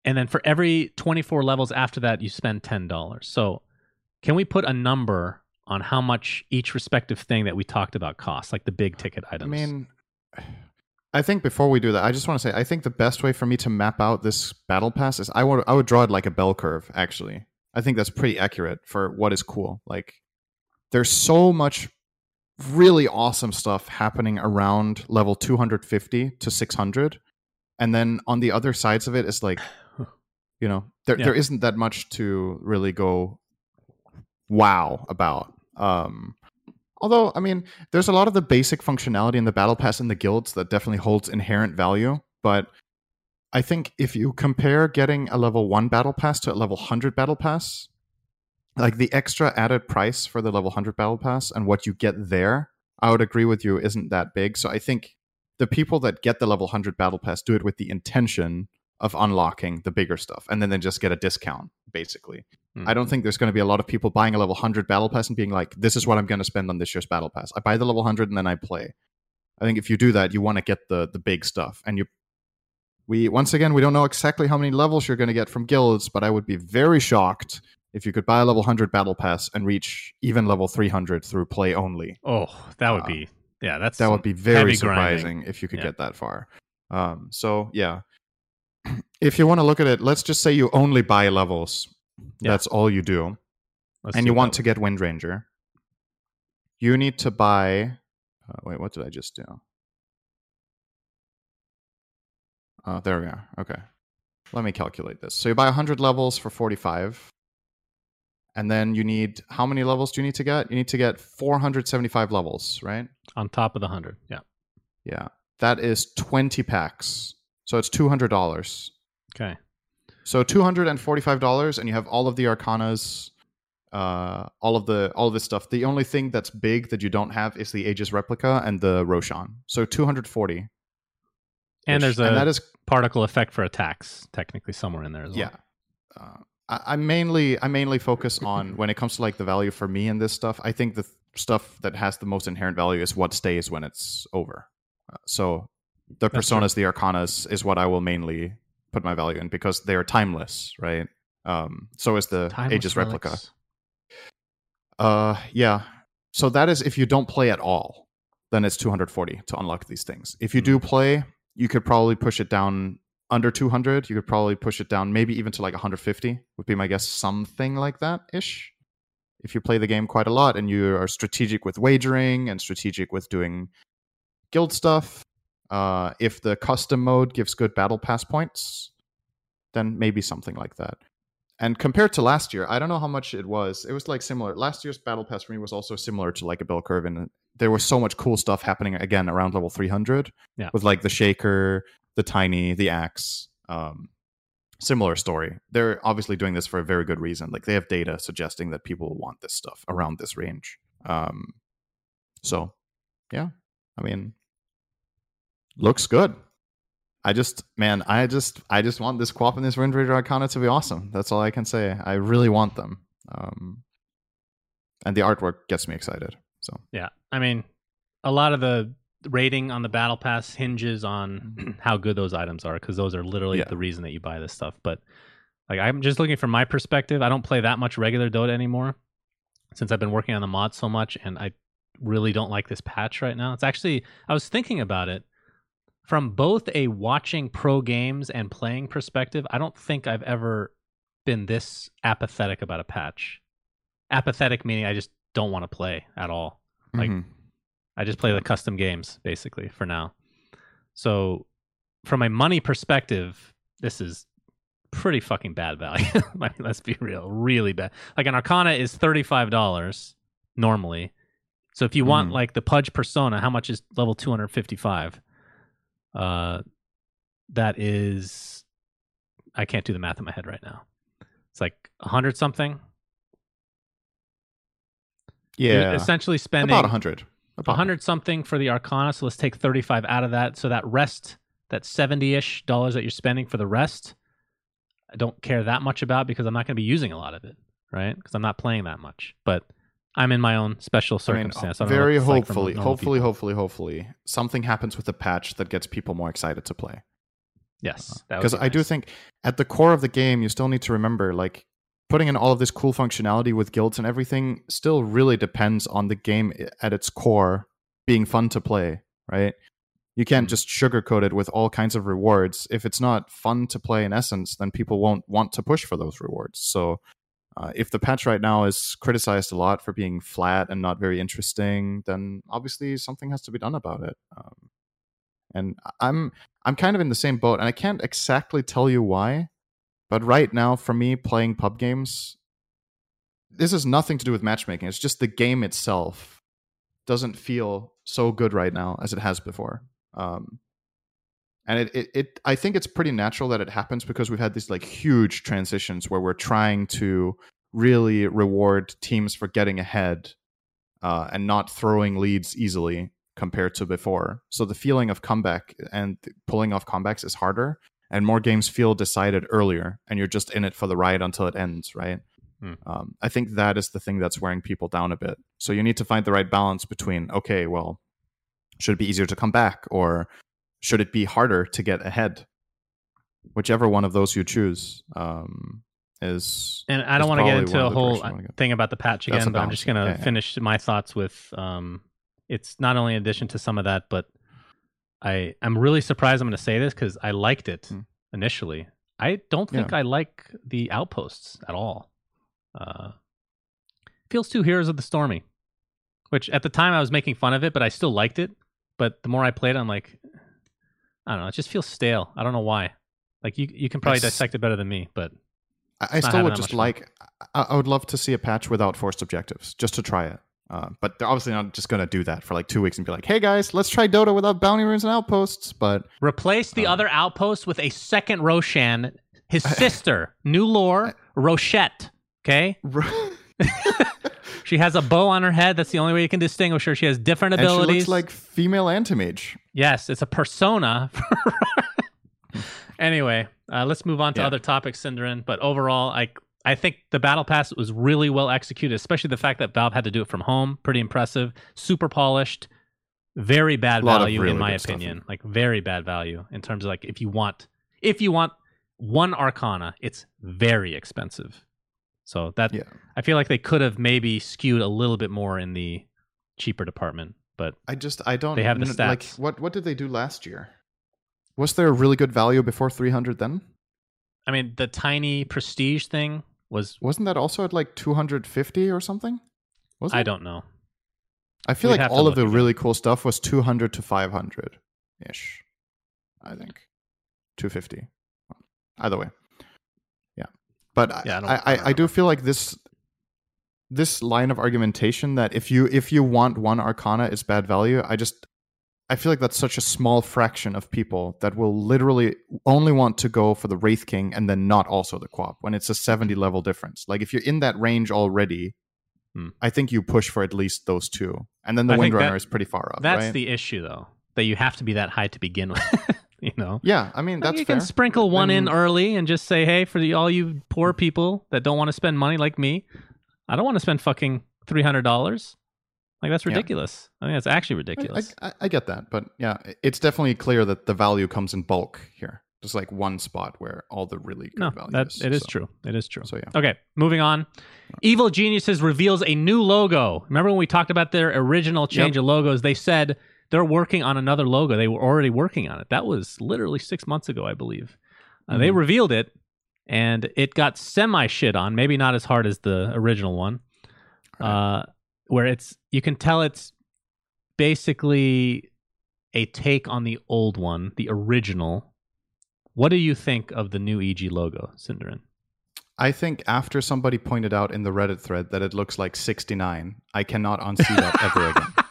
And then for every 24 levels after that, you spend $10. So, can we put a number on how much each respective thing that we talked about costs, like the big ticket items? I mean, I think before we do that, I just want to say I think the best way for me to map out this battle pass is I would I would draw it like a bell curve. Actually, I think that's pretty accurate for what is cool. Like, there's so much really awesome stuff happening around level 250 to 600, and then on the other sides of it is like, you know, there Yeah. there isn't that much to really go wow about. Um, although, I mean, there's a lot of the basic functionality in the battle pass in the guilds that definitely holds inherent value, but I think if you compare getting a level 1 battle pass to a level 100 battle pass, like the extra added price for the level 100 battle pass and what you get there, I would agree with you isn't that big. So I think the people that get the level 100 battle pass do it with the intention of unlocking the bigger stuff and then they just get a discount basically. Hmm. I don't think there's going to be a lot of people buying a level 100 battle pass and being like, this is what I'm going to spend on this year's battle pass. I buy the level 100 and then I play. I think if you do that, you want to get the the big stuff. And you we once again, we don't know exactly how many levels you're going to get from guilds, but I would be very shocked if you could buy a level 100 battle pass and reach even level 300 through play only. oh, that would uh, be yeah, that's That would be very surprising grinding. if you could Yeah. get that far. Um, so yeah, if you want to look at it, let's just say you only buy levels. Yeah. That's all you do Let's and you want to get Wind Ranger, you need to buy. Uh, wait, what did I just do? Oh, there we are. Okay. Let me calculate this. So you buy 100 levels for 45. And then you need, how many levels do you need to get? You need to get 475 levels, right? on top of the hundred. Yeah. Yeah. That is 20 packs. So it's $200. Okay. So two hundred and forty-five dollars, and you have all of the arcanas, uh, all of the all of this stuff. The only thing that's big that you don't have is the Aegis replica and the Roshan. So two hundred forty. And there's a and that is particle effect for attacks technically somewhere in there as well. yeah. Uh, I, I mainly I mainly focus on *laughs* when it comes to like the value for me in this stuff. I think the th- stuff that has the most inherent value is what stays when it's over. Uh, so the That's true. personas, the arcanas, is what I will mainly put my value in because they are timeless, right? Um, so is the Timeless Aegis replica. Uh, yeah. So that is if you don't play at all, then it's 240 to unlock these things. If you do play, you could probably push it down under 200. You could probably push it down maybe even to like 150 would be my guess, something like that ish. If you play the game quite a lot and you are strategic with wagering and strategic with doing guild stuff, uh, if the custom mode gives good battle pass points, then maybe something like that. And compared to last year, I don't know how much it was. It was like similar. Last year's battle pass for me was also similar to like a bell curve, and there was so much cool stuff happening again around level 300 Yeah. with like the shaker, the tiny, the axe. Um, similar story. They're obviously doing this for a very good reason. Like they have data suggesting that people want this stuff around this range. Um, so, yeah, I mean, looks good. I just, man, I just, I just want this Quap and this Wind Raider Arcana to be awesome. That's all I can say. I really want them. Um, and the artwork gets me excited. So, Yeah. I mean, a lot of the rating on the battle pass hinges on *clears throat* how good those items are because those are literally Yeah. the reason that you buy this stuff. But like I'm just looking from my perspective, I don't play that much regular Dota anymore since I've been working on the mod so much and I really don't like this patch right now. It's actually I was thinking about it from both a watching pro games and playing perspective. I don't think I've ever been this apathetic about a patch. Apathetic meaning I just don't want to play at all. Like, mhm. I just play the custom games basically for now. So, from a money perspective, this is pretty fucking bad value. *laughs* Mean, let's be real, really bad. Like an Arcana is thirty five dollars normally. So if you want Mhm. like the Pudge Persona, how much is level two hundred fifty five? Uh, that is, I can't do the math in my head right now. It's like a hundred something. You're yeah, essentially spending about a 100. About a hundred something for the Arcana. So let's take thirty five out of that. So that rest, that seventy ish dollars that you're spending for the rest, I don't care that much about because I'm not going to be using a lot of it, right? Because I'm not playing that much. But I'm in my own special circumstance. I what very it's like hopefully, hopefully, people. hopefully, hopefully, something happens with the patch that gets people more excited to play. Yes, because be I do think at the core of the game, you still need to remember like putting in all of this cool functionality with guilds and everything still really depends on the game at its core being fun to play, right? You can't Mm. just sugarcoat it with all kinds of rewards. If it's not fun to play in essence, then people won't want to push for those rewards. So, uh, if the patch right now is criticized a lot for being flat and not very interesting, then obviously something has to be done about it. Um, and I'm I'm kind of in the same boat, and I can't exactly tell you why. But right now, for me, playing pub games, this has nothing to do with matchmaking. It's just the game itself doesn't feel so good right now as it has before. Um, and it, it, it, I think it's pretty natural that it happens because we've had these like huge transitions where we're trying to really reward teams for getting ahead uh, and not throwing leads easily compared to before. So the feeling of comeback and pulling off comebacks is harder, and more games feel decided earlier, and you're just in it for the ride until it ends, right? Hmm. Um, I think that is the thing that's wearing people down a bit. So you need to find the right balance between okay, well, should it be easier to come back, or should it be harder to get ahead? Whichever one of those you choose um, is And I don't want to get into a whole directions I wanna go. thing about the patch again, but I'm just going to Yeah, yeah. finish my thoughts with um, it's not only in addition to some of that, but I I'm really surprised I'm going to say this because I liked it Hmm. initially. I don't think Yeah. I like the outposts at all. Uh, feels too Heroes of the Stormy, which at the time I was making fun of it, but I still liked it. But the more I played, I'm like, I don't know, it just feels stale. I don't know why. Like you, you can probably dissect it better than me, but I, I still would just like. I, I would love to see a patch without forced objectives, just to try it. Uh, but they're obviously not just going to do that for like two weeks and be like, "Hey guys, let's try Dota without bounty runes and outposts." But Replace the Um, other outpost with a second Roshan, his sister, new lore, Rochette. Okay? *laughs* She has a bow on her head. That's the only way you can distinguish her. She has different abilities. and she looks like female anti-mage. yes, it's a persona. *laughs* anyway, uh, let's move on to Yeah. other topics, syndereN. But overall, I I think the battle pass was really well executed, especially the fact that Valve had to do it from home. Pretty impressive. Super polished. Very bad value really in my good stuff in opinion. Like very bad value in terms of like if you want if you want one Arcana, it's very expensive. So that Yeah, I feel like they could have maybe skewed a little bit more in the cheaper department, but I just I don't. They have the n- Like, stats. what what did they do last year? Was there a really good value before 300 then? I mean the tiny prestige thing was Wasn't that also at like 250 or something? Was it? I don't know. I feel We'd like all of the really cool stuff was 200 to 500 ish. I think 250. Either way. But I- Yeah, I I, I I, do feel like this this line of argumentation that if you if you want one Arcana is bad value, I just I feel like that's such a small fraction of people that will literally only want to go for the Wraith King and then not also the Quap when it's a 70 level difference. Like if you're in that range already, Hmm. I think you push for at least those two. And then the Windrunner is pretty far up. That's right? the issue though. That you have to be that high to begin with. *laughs* *laughs* you know? Yeah, I mean that's you fair. can sprinkle one in early and just say, "Hey, for the, all you poor people that don't want to spend money like me, I don't want to spend fucking three hundred dollars. Like that's Yeah. ridiculous. I mean, that's actually ridiculous. I, I get that, but yeah, it's definitely clear that the value comes in bulk here. Just like one spot where all the really good no, value that is. it is so, true. It is true. So yeah, Okay, moving on. Evil Geniuses reveals a new logo. Remember when we talked about their original change of logos? They said they're working on another logo. They were already working on it. That was literally six months ago, I believe. Uh, They Mhm. revealed it, and it got semi shit on. Maybe not as hard as the original one, uh, where it's you can tell it's basically a take on the old one, the original. What do you think of the new EG logo, syndereN? I think after somebody pointed out in the Reddit thread that it looks like 69, I cannot unsee that ever *laughs* again.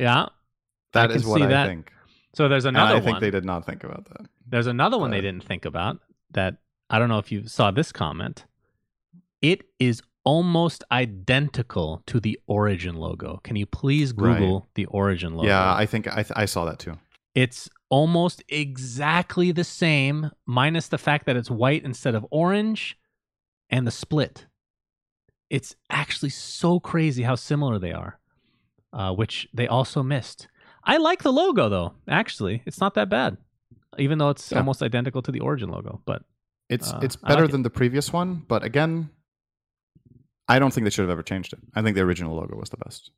Yeah. That can is what see I think. think. So there's And another I think one. they did not think about that. There's another one they Uh, didn't think about that I don't know if you saw this comment. It is almost identical to the Origin logo. Can you please Google the Origin logo? Yeah, I think I, th- I saw that too. It's almost exactly the same, minus the fact that it's white instead of orange and the split. It's actually so crazy how similar they are, uh, which they also missed. I like the logo though, actually. It's not that bad. even though it's Yeah. almost identical to the Origin logo. But It's Uh, it's better like it. than the previous one, but again, I don't think they should have ever changed it. I think the original logo was the best.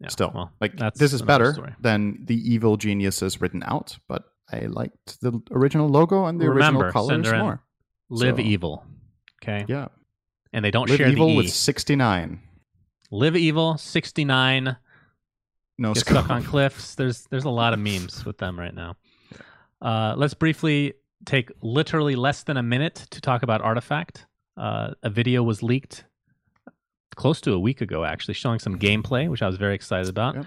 yeah, Still, well, like that's this is better story. than the evil geniuses written out, but I liked the original logo and the Remember, original colors more. live So- evil. Okay, Yeah, and they don't live share evil the E. with sixty nine. live evil sixty nine. No get scope. stuck on cliffs. There's there's a lot of memes with them right now. Uh, let's briefly take literally less than a minute to talk about Artifact. Uh, a video was leaked close to a week ago, actually, showing some gameplay, which I was very excited about. Yep.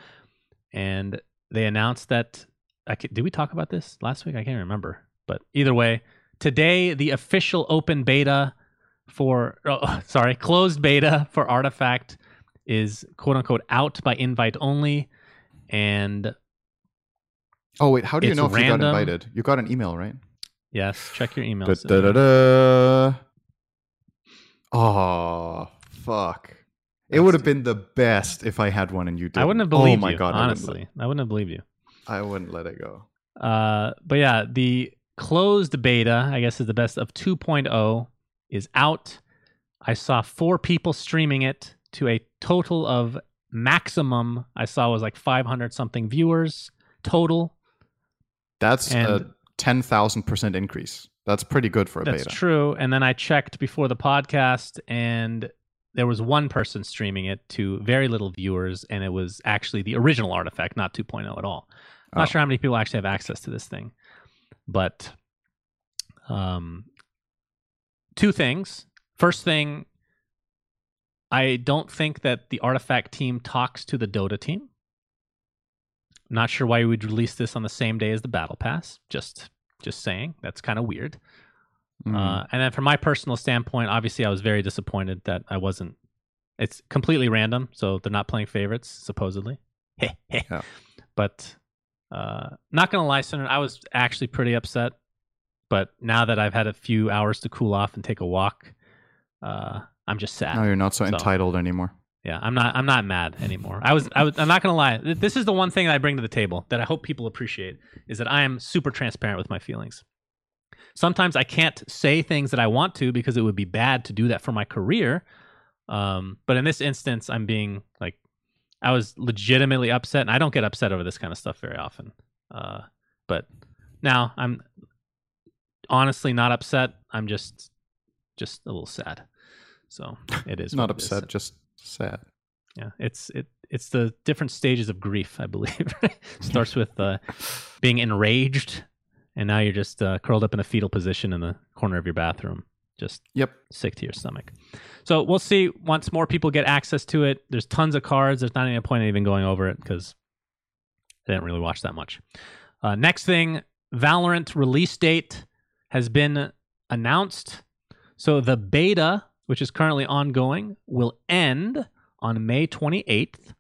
And they announced that. I did we talk about this last week? I can't remember. But either way, today the official open beta for oh, *laughs* sorry closed beta for Artifact is quote unquote out by invite only, and Oh wait, how do you know if you got invited? You got an email, right? yes, check your Da, emails. da, da, da. Oh fuck! It would have been the best if I had one and you did. I wouldn't have believed Oh my you. god! honestly, I wouldn't have believed you. I wouldn't, I wouldn't let it go. Uh, but yeah, the closed beta, I guess, is the best of 2.0 is out. I saw four people streaming it to a total of maximum I saw was like 500 something viewers total. That's a And- thousand percent increase. That's pretty good for a That's beta. That's true. And then I checked before the podcast, and there was one person streaming it to very little viewers, and it was actually the original artifact, not 2.0 at all. I'm not Oh. sure how many people actually have access to this thing, but um, two things. First thing, I don't think that the artifact team talks to the Dota team. I'm not sure why we would release this on the same day as the battle pass. Just, just saying. That's kind of weird. Mm. Uh, and then from my personal standpoint, obviously I was very disappointed that I wasn't. It's completely random, so they're not playing favorites supposedly. *laughs* Yeah. But uh, not gonna lie, Senator, I was actually pretty upset. But now that I've had a few hours to cool off and take a walk, uh, I'm just sad. No, you're not so, So- entitled anymore. Yeah, I'm not. I'm not mad anymore. I was. I was. I'm not gonna lie. This is the one thing that I bring to the table that I hope people appreciate is that I am super transparent with my feelings. Sometimes I can't say things that I want to because it would be bad to do that for my career. Um, but in this instance, I'm being like, I was legitimately upset, and I don't get upset over this kind of stuff very often. Uh, but now I'm honestly not upset. I'm just, just a little sad. So it is not it is. upset, just sad. Yeah, it's it it's the different stages of grief, I believe. *laughs* Starts with uh, being enraged, and now you're just uh, curled up in a fetal position in the corner of your bathroom, just Yep. sick to your stomach. So we'll see once more people get access to it. There's tons of cards. There's not any point in even going over it because I didn't really watch that much. Uh, next thing, Valorant release date has been announced. So the beta, which is currently ongoing, will end on May 28th,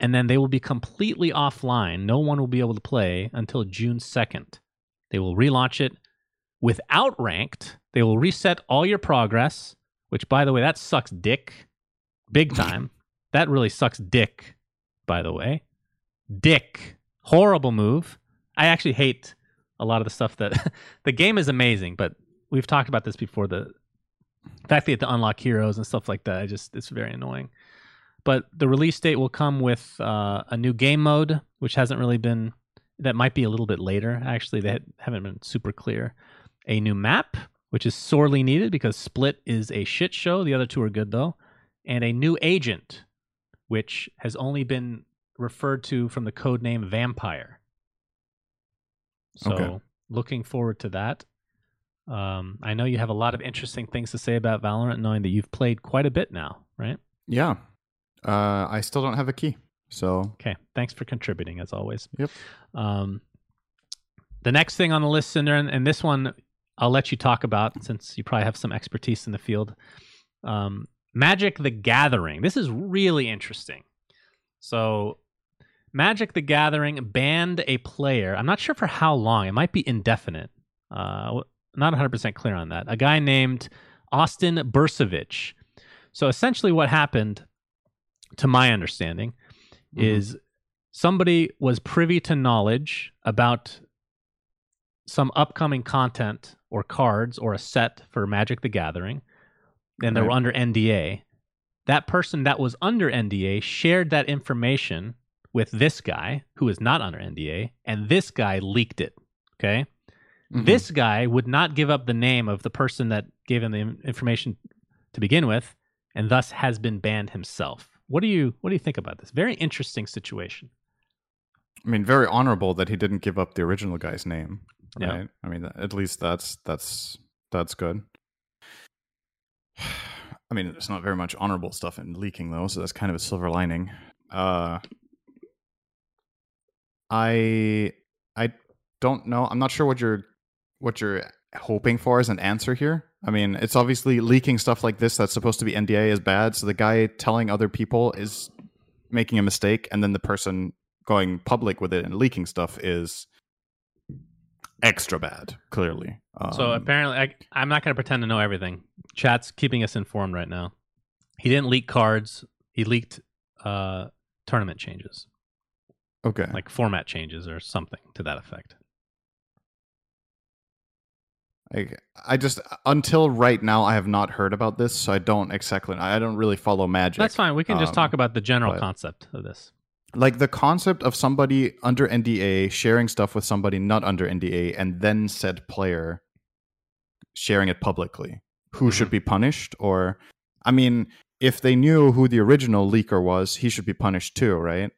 and then they will be completely offline. No one will be able to play until June 2nd. They will relaunch it without ranked. They will reset all your progress, which, by the way, that sucks dick big *laughs* time. that really sucks dick, by the way. Dick. Horrible move. I actually hate a lot of the stuff that *laughs* the game is amazing, but we've talked about this before. The fact that you have to unlock heroes and stuff like that, I just it's very annoying. But the release date will come with uh, a new game mode, which hasn't really been. That might be a little bit later. Actually, they haven't been super clear. A new map, which is sorely needed because Split is a shit show. The other two are good though, and a new agent, which has only been referred to from the code name Vampire. So, Okay. looking forward to that. Um, I know you have a lot of interesting things to say about Valorant, knowing that you've played quite a bit now, right? Yeah. Uh, I still don't have a key. So Okay, thanks for contributing as always. Yep. Um, the next thing on the list, Cinder, and, and this one I'll let you talk about since you probably have some expertise in the field. Um, Magic the Gathering. This is really interesting. So, Magic the Gathering banned a player. I'm not sure for how long. It might be indefinite. Uh, not 100% clear on that. A guy named Austin Bursavich. So, essentially, what happened, to my understanding, Mhm. is somebody was privy to knowledge about some upcoming content or cards or a set for Magic the Gathering, and they were under NDA. That person that was under NDA shared that information with this guy who is not under NDA, and this guy leaked it. Okay. Mhm. This guy would not give up the name of the person that gave him the information to begin with, and thus has been banned himself. What do you What do you think about this? Very interesting situation. I mean, very honorable that he didn't give up the original guy's name. Yeah. Right. I mean, at least that's that's that's good. *sighs* I mean, there's not very much honorable stuff in leaking though, so that's kind of a silver lining. Uh, I I don't know. I'm not sure what you're what you're hoping for as an answer here. I mean, it's obviously leaking stuff like this that's supposed to be NDA is bad. So the guy telling other people is making a mistake, and then the person going public with it and leaking stuff is extra bad. Clearly. So Um, apparently, I, I'm not going to pretend to know everything. Chat's keeping us informed right now. He didn't leak cards. He leaked uh, tournament changes, okay. like format changes or something to that effect. I, I just until right now I have not heard about this, so I don't exactly. I don't really follow magic. That's fine. We can just Um, talk about the general but- concept of this. like the concept of somebody under NDA sharing stuff with somebody not under NDA and then said player sharing it publicly. Who should be punished? Or, I mean, if they knew who the original leaker was, he should be punished too, right?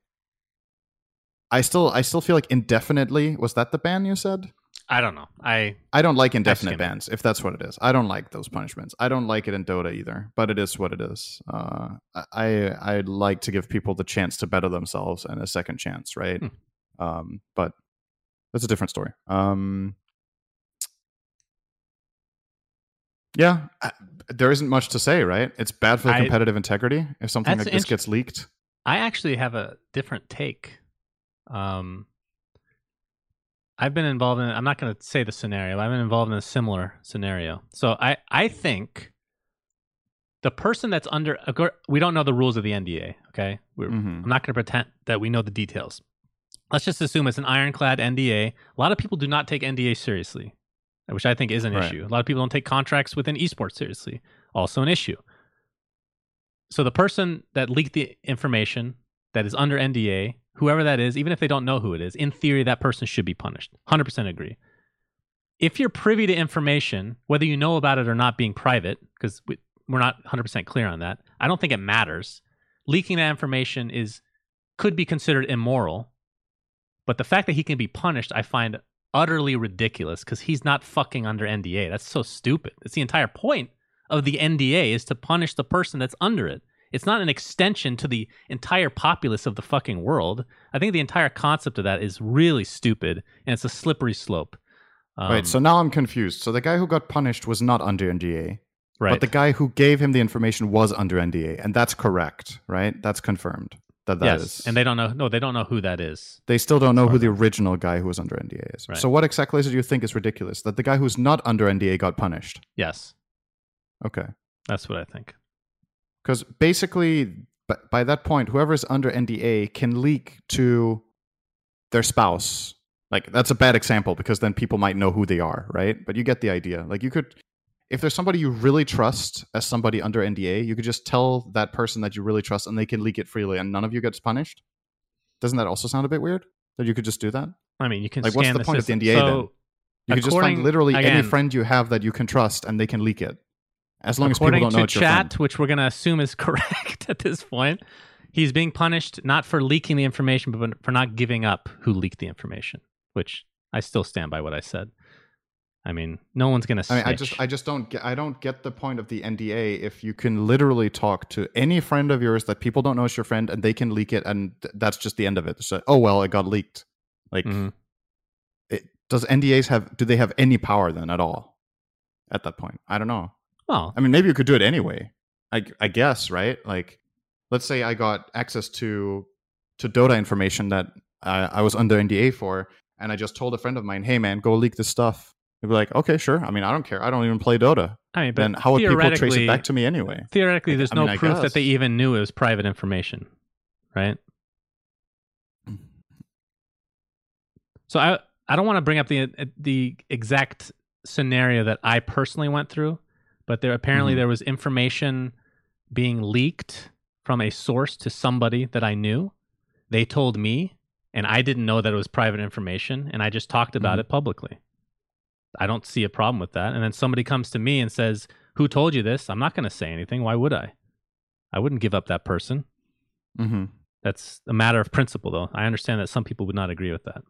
I still, I still feel like indefinitely. Was that the ban you said? I don't know. I I don't like indefinite bans, if that's what it is. I don't like those punishments. I don't like it in Dota either, but it is what it is. Uh, I I like to give people the chance to better themselves and a second chance, right? Hmm. Um, but that's a different story. Um, yeah, I- there isn't much to say, right? It's bad for the I- competitive integrity if something like this gets leaked. I actually have a different take. Um, I've been involved in. I'm not going to say the scenario. I've been involved in a similar scenario. So I, I think the person that's under. We don't know the rules of the NDA. Okay, We're, Mhm. I'm not going to pretend that we know the details. Let's just assume it's an ironclad NDA. A lot of people do not take NDA seriously, which I think is an Right. issue. A lot of people don't take contracts within esports seriously. Also an issue. So the person that leaked the information that is under NDA, whoever that is, even if they don't know who it is, in theory that person should be punished. 100% agree. If you're privy to information, whether you know about it or not being private, because we, we're not 100% clear on that, I don't think it matters. Leaking that information is could be considered immoral, but the fact that he can be punished, I find utterly ridiculous because he's not fucking under NDA. That's so stupid. It's the entire point of the NDA is to punish the person that's under it. It's not an extension to the entire populace of the fucking world. I think the entire concept of that is really stupid and it's a slippery slope. Um, right. So now I'm confused. So the guy who got punished was not under NDA. right. But the guy who gave him the information was under NDA, and that's correct, right? That's confirmed. That that yes, is. and they don't know. No, they don't know who that is. They still don't know who the original guy who was under NDA is. Right. So what exactly is it you think is ridiculous? That the guy who's not under NDA got punished. Yes, Okay. that's what I think. Because basically, by that point, whoever's under NDA can leak to their spouse. Like that's a bad example because then people might know who they are, right? But you get the idea. Like you could, if there's somebody you really trust as somebody under NDA, you could just tell that person that you really trust, and they can leak it freely, and none of you gets punished. Doesn't that also sound a bit weird? That you could just do that? I mean, you can Like, what's scan the point of the. NDA so, then? You could just find literally any friend you have that you can trust, and they can leak it, as long as people According don't know to it's chat, which we're going to assume is *laughs* correct at this point, he's being punished not for leaking the information, but for not giving up who leaked the information. Which I still stand by what I said. I mean, no one's going to. I mean, I just, I just don't get, I don't get the point of the NDA if you can literally talk to any friend of yours that people don't know is your friend, and they can leak it, and th- that's just the end of it. So, oh well, it got leaked. Like, Mhm. it, does NDAs have? Do they have any power then at all? At that point, I don't know. Well, I mean, maybe you could do it anyway. I, I guess, right? Like, let's say I got access to to Dota information that I, I was under NDA for, and I just told a friend of mine, "Hey, man, go leak this stuff." They'd be like, "Okay, sure. I mean, I don't care. I don't even play Dota." I mean, but Then how would people trace it back to me anyway? Theoretically, there's I no mean, proof that they even knew it was private information, right? So I I don't want to bring up the uh, the exact scenario that I personally went through, but there apparently Mhm. there was information being leaked from a source to somebody that I knew. They told me, and I didn't know that it was private information, and I just talked about Mhm. it publicly. I don't see a problem with that. And then somebody comes to me and says, "Who told you this?" I'm not going to say anything. Why would I? I wouldn't give up that person. Mm-hmm. That's a matter of principle, though. I understand that some people would not agree with that.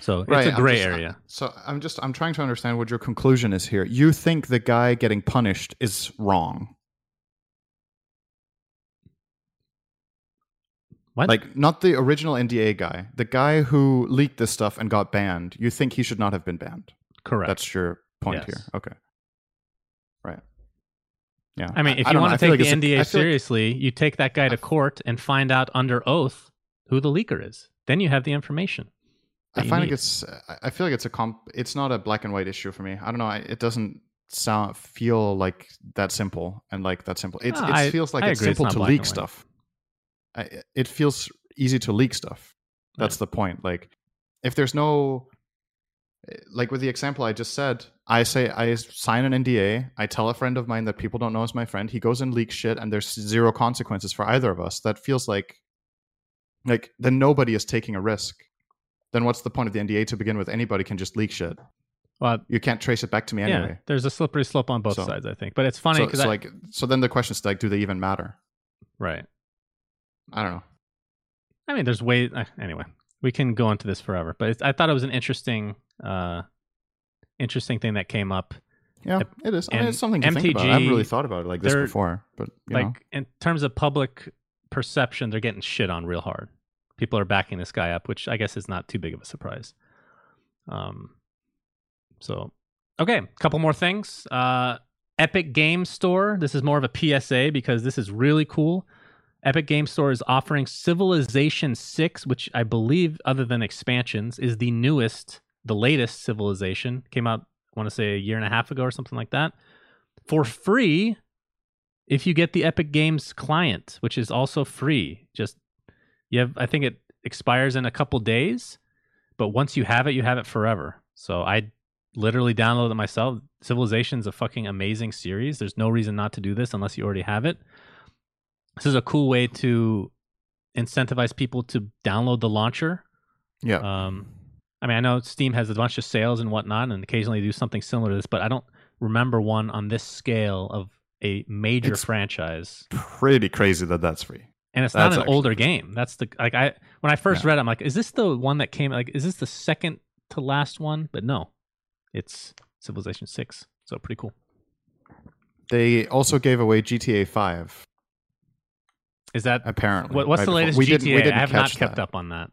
So Right, it's a I'm gray just- area. So I'm just I'm trying to understand what your conclusion is here. You think the guy getting punished is wrong. What? Like not the original NDA guy, the guy who leaked this stuff and got banned. You think he should not have been banned. Correct. That's your point Yes. here. Okay. Right. Yeah. I mean, if I you want to take like the it's a- NDA like- seriously, you take that guy to court and find out under oath who the leaker is. Then you have the information. I find like it's. I- feel like it's a comp. It's not a black and white issue for me. I don't know. I, it doesn't sound feel like that simple and like that simple. It's, No, it I- feels like I it's agree, simple not to leak stuff. I, it feels easy to leak stuff. That's the point. Like, if there's no, eh, like with the example I just said, I say I sign an NDA. I tell a friend of mine that people don't know is my friend. He goes and leaks shit, and there's zero consequences for either of us. That feels like, like then nobody is taking a risk. Then what's the point of the NDA to begin with? Anybody can just leak shit. Well, You can't trace it back to me yeah, anyway. there's a slippery slope on both So- sides, I think. But it's funny so, because so like, so then the question is like, do they even matter? right. I don't know. I mean, there's way uh, anyway. We can go into this forever, but it's, I thought it was an interesting, uh, interesting thing that came up. Yeah, it is. I mean, it's something to think about. I haven't really thought about it like this before, but you like know. in terms of public perception, they're getting shit on real hard. People are backing this guy up, which I guess is not too big of a surprise. Um, so okay, couple more things. Uh, Epic Game Store. This is more of a PSA because this is really cool. Epic Game Store is offering Civilization 6, which I believe, other than expansions, is the newest, the latest Civilization. Came out, I want to say, a year and a half ago or something like that, for free if you get the Epic Games client, which is also free. Just you have, I think it expires in a couple days, but once you have it, you have it forever. So I literally downloaded it myself. Civilization's is a fucking amazing series. There's no reason not to do this unless you already have it. This is a cool way to incentivize people to download the launcher. Yeah. Um, I mean, I know Steam has a bunch of sales and whatnot, and occasionally do something similar to this, but I don't remember one on this scale of a major It's- franchise. Pretty crazy that that's free. And it's That's not an actually older game. That's the like I when I first read, it, I'm like, is this the one that came? Like, is this the second to last one? But no, it's Civilization Six. So pretty cool. They also gave away GTA 5, Is that apparently. what, what's right the before- latest we GTA? Didn't, we didn't I have not catch kept that. up on that.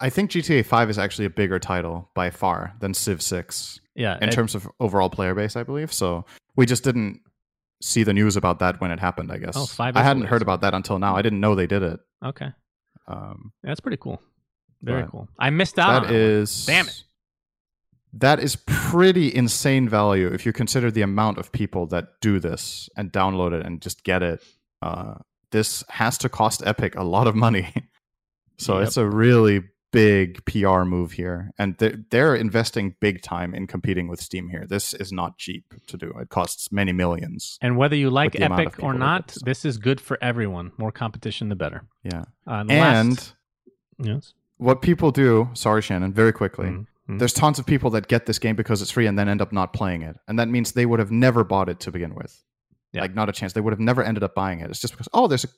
I think GTA 5 is actually a bigger title by far than Civ 6 yeah, in it- terms of overall player base, I believe. So we just didn't see the news about that when it happened, I guess. Oh, five I hadn't heard about that until now. I didn't know they did it. okay, Um, that's pretty cool. Very cool. I missed out. that is Damn it. That is pretty insane value if you consider the amount of people that do this and download it and just get it. Uh, this has to cost Epic a lot of money, *laughs* so Yep. it's a really big PR move here, and they're, they're investing big time in competing with Steam here. This is not cheap to do; it costs many millions. And whether you like the amount of Epic or not, get this. this is good for everyone. More competition, the better. Yeah, Uh, and and last- yes, what people do, sorry, Shannon, very quickly. Mhm, mhm. There's tons of people that get this game because it's free and then end up not playing it. And that means they would have never bought it to begin with. Yeah. Like, not a chance. They would have never ended up buying it. It's just because, oh, there's a,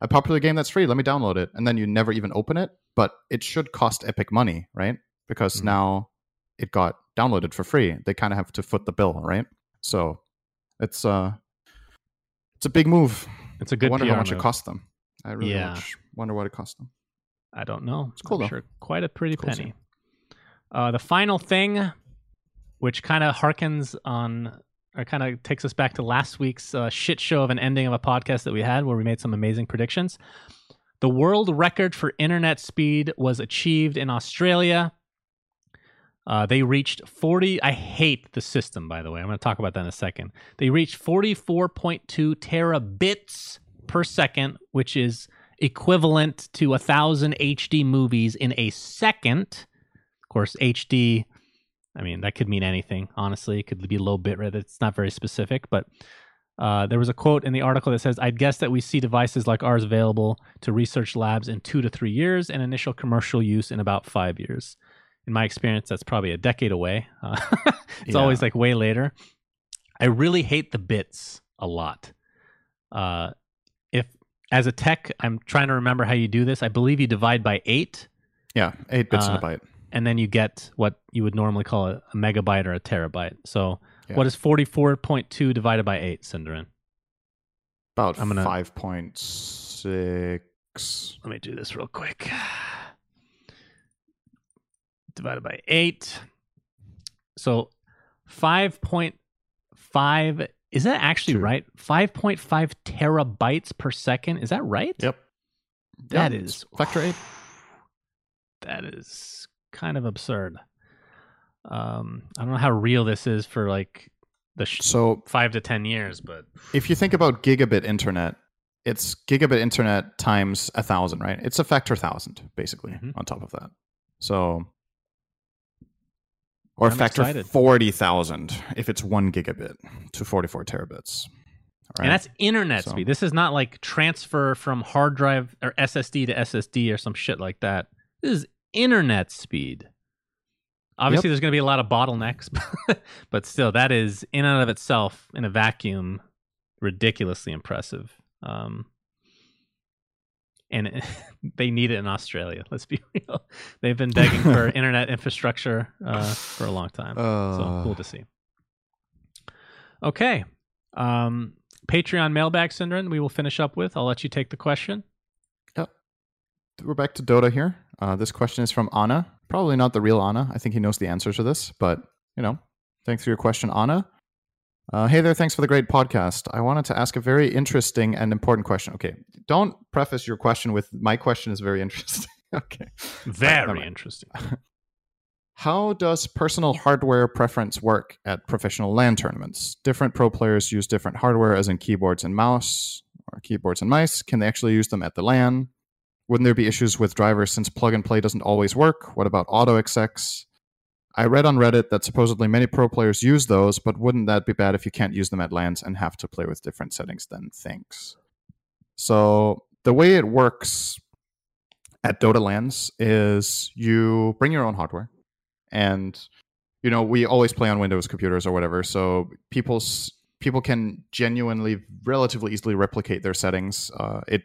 a popular game that's free. Let me download it. And then you never even open it. But it should cost Epic money, right? Because Mhm. now it got downloaded for free. They kind of have to foot the bill, right? So it's uh it's a big move. it's a good I wonder PR how much move. it cost them. I really Yeah. wonder what it cost them. I don't know. It's cool, I'm though. Sure, quite a pretty cool, penny. Uh, the final thing, which kind of harkens on, or kind of takes us back to last week's uh, shit show of an ending of a podcast that we had, where we made some amazing predictions. The world record for internet speed was achieved in Australia. Uh, they reached 40. I hate the system, by the way. I'm going to talk about that in a second. They reached 44.2 terabits per second, which is equivalent to a thousand HD movies in a second. Of course, HD. I mean, that could mean anything. Honestly, it could be low bitrate. It's not very specific, but uh, there was a quote in the article that says, "I'd guess that we see devices like ours available to research labs in two to three years, and initial commercial use in about five years." In my experience, that's probably a decade away. Uh, *laughs* it's Yeah. always like way later. I really hate the bits a lot. Uh, if as a tech, I'm trying to remember how you do this. I believe you divide by eight, Yeah, eight bits in Uh, a byte. And then you get what you would normally call a, a megabyte or a terabyte. So, Yeah. what is 44.2 divided by eight, syndereN? About I'm gonna- five point six. Let me do this real quick. Divided by eight. So, 5.5. Is that actually Two. right? 5.5 terabytes per second. Is that right? Yep. That is factor eight. *sighs* That is kind of absurd. Um, I don't know how real this is for like the sh- So five to ten years, but if you think about gigabit internet, it's gigabit internet times a thousand, right? It's a factor thousand, basically, Mhm. on top of that. So, or I'm factor excited. forty thousand if it's one gigabit to forty-four terabits. Right? and that's internet So- speed. This is not like transfer from hard drive or SSD to SSD or some shit like that. This is internet speed. Obviously, there's going to be a lot of bottlenecks, *laughs* but still, that is in and of itself, in a vacuum, ridiculously impressive. Um, and it, *laughs* they need it in Australia. Let's be *laughs* real; they've been begging for internet infrastructure uh, for a long time. so Uh, cool to see. Okay, um, Patreon mailbag syndereN. We will finish up with. I'll let you take the question. We're back to Dota here. Uh, this question is from Anna. Probably not the real Anna. I think he knows the answer to this, but you know, thanks for your question, Anna. Uh, hey there, thanks for the great podcast. I wanted to ask a very interesting and important question. Okay, don't preface your question with my question is very *laughs* interesting. *laughs* okay. Very mind. interesting. *laughs* How does personal hardware preference work at professional LAN tournaments? Different pro players use different hardware, as in keyboards and mouse or keyboards and mice. Can they actually use them at the LAN? Wouldn't there be issues with drivers since plug and play doesn't always work? What about auto execs? I read on Reddit that supposedly many pro players use those, but wouldn't that be bad if you can't use them at LANs and have to play with different settings than things? So the way it works at Dota LANs is you bring your own hardware and you know we always play on windows computers or whatever so people's people can genuinely relatively easily replicate their settings uh, it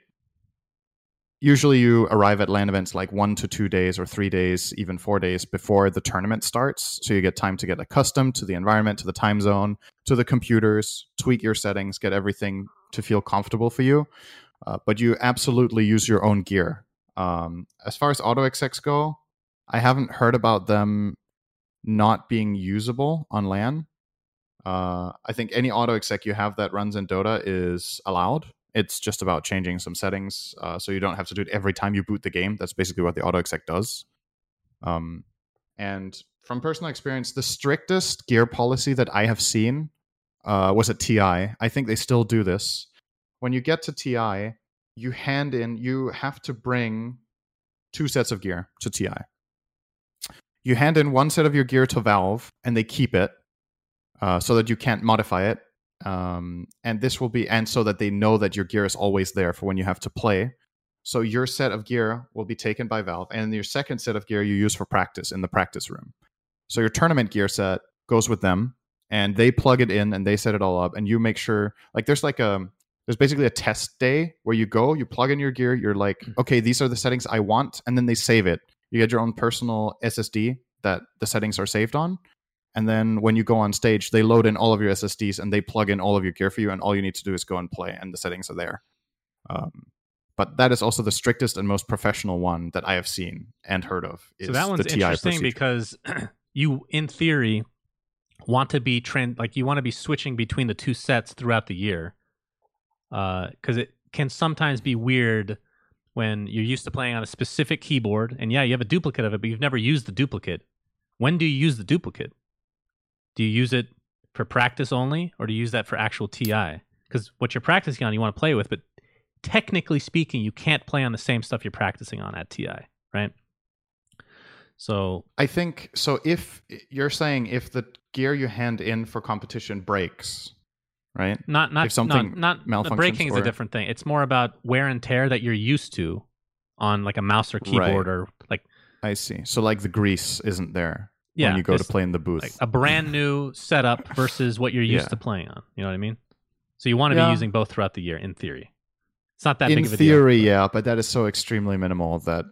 usually you arrive at LAN events like one to two days or three days even four days before the tournament starts so you get time to get accustomed to the environment to the time zone to the computers tweak your settings get everything to feel comfortable for you uh, but you absolutely use your own gear um, as far as auto execs go I haven't heard about them not being usable on LAN. Uh, I think any auto exec you have that runs in Dota is allowed. It's just about changing some settings, uh, so you don't have to do it every time you boot the game. That's basically what the auto exec does. Um, and from personal experience, the strictest gear policy that I have seen uh, was at TI. I think they still do this. When you get to TI, you hand in. You have to bring two sets of gear to TI you hand in one set of your gear to Valve and they keep it uh, so that you can't modify it. Um, and this will be, and so that they know that your gear is always there for when you have to play. So your set of gear will be taken by Valve, and your second set of gear you use for practice in the practice room. So your tournament gear set goes with them, and they plug it in and they set it all up, and you make sure like there's like a there's basically a test day where you go, you plug in your gear, you're like, okay, these are the settings I want, and then they save it you get your own personal SSD that the settings are saved on. And then when you go on stage, they load in all of your SSDs and they plug in all of your gear for you. And all you need to do is go and play, and the settings are there. Um, but that is also the strictest and most professional one that I have seen and heard of. Is So that one's interesting procedure. because *clears throat* you, in theory, want to be trend like you want to be switching between the two sets throughout the year, because it can sometimes be weird when you're used to playing on a specific keyboard, and yeah, you have a duplicate of it, but you've never used the duplicate. When do you use the duplicate? Do you use it for practice only, or do you use that for actual TI? Because what you're practicing on, you want to play with, but technically speaking, you can't play on the same stuff you're practicing on at TI, right? So I think so. If you're saying if the gear you hand in for competition breaks, right? not not If something not, not the breaking is a different thing. It's more about wear and tear that you're used to on like a mouse or keyboard or like I see. So like the grease isn't there yeah, when you go to play in the booth. like a brand new setup versus what you're used Yeah. to playing on. You know what I mean? So you want to Yeah. be using both throughout the year in theory. It's not that in big of a deal. theory, yeah, but that is so extremely minimal that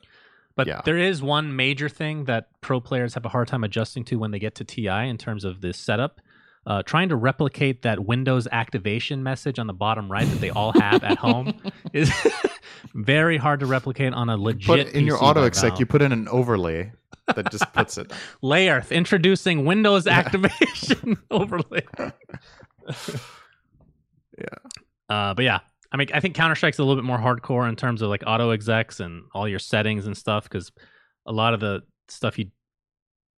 But Yeah. there is one major thing that pro players have a hard time adjusting to when they get to TI in terms of this setup. Uh, trying to replicate that Windows activation message on the bottom right that they all have at home *laughs* is *laughs* very hard to replicate on a legit. But in your PC by auto exec you put in an overlay that just puts it. *laughs* Layerth introducing Windows activation *laughs* *laughs* overlay. Yeah. Uh, but yeah, I mean, I think Counter Strike's a little bit more hardcore in terms of like auto execs and all your settings and stuff because a lot of the stuff you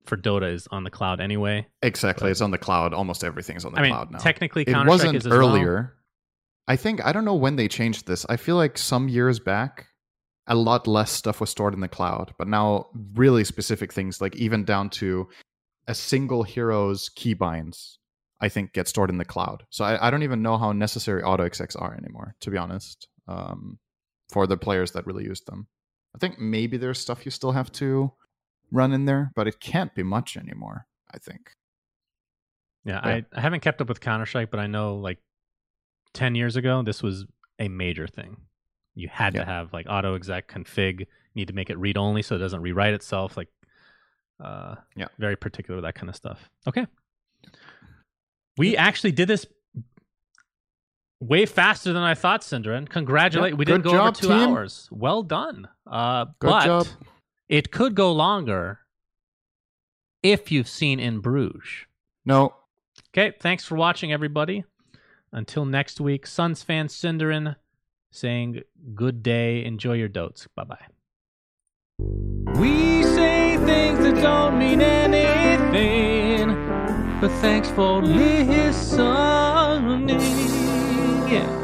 for Dota is on the cloud anyway. Exactly, it's on the cloud. Almost everything's on the I mean, cloud now. technically, it Counter Strike wasn't is as well. earlier. I think I don't know when they changed this. I feel like some years back, a lot less stuff was stored in the cloud, but now really specific things, like even down to a single hero's keybinds, I think get stored in the cloud. So I, I don't even know how necessary auto execs are anymore, to be honest. Um, for the players that really use them, I think maybe there's stuff you still have to run in there, but it can't be much anymore. I think. Yeah. I, I haven't kept up with Counter Strike, but I know like ten years ago, this was a major thing. You had Yeah. to have like auto exec config. You need to make it read only so it doesn't rewrite itself. Like, uh, Yeah. very particular with that kind of stuff. Okay, we actually did this way faster than I thought, syndereN. Congratulate! Yeah, we didn't good go over two team. hours. Well done. Uh, Good but job. it could go longer if you've seen In Bruges. No, Okay, thanks for watching, everybody. Until next week, Suns fan syndereN saying good day. Enjoy your dotes. Bye bye. We say things that don't mean anything, but thanks for listening. Yeah.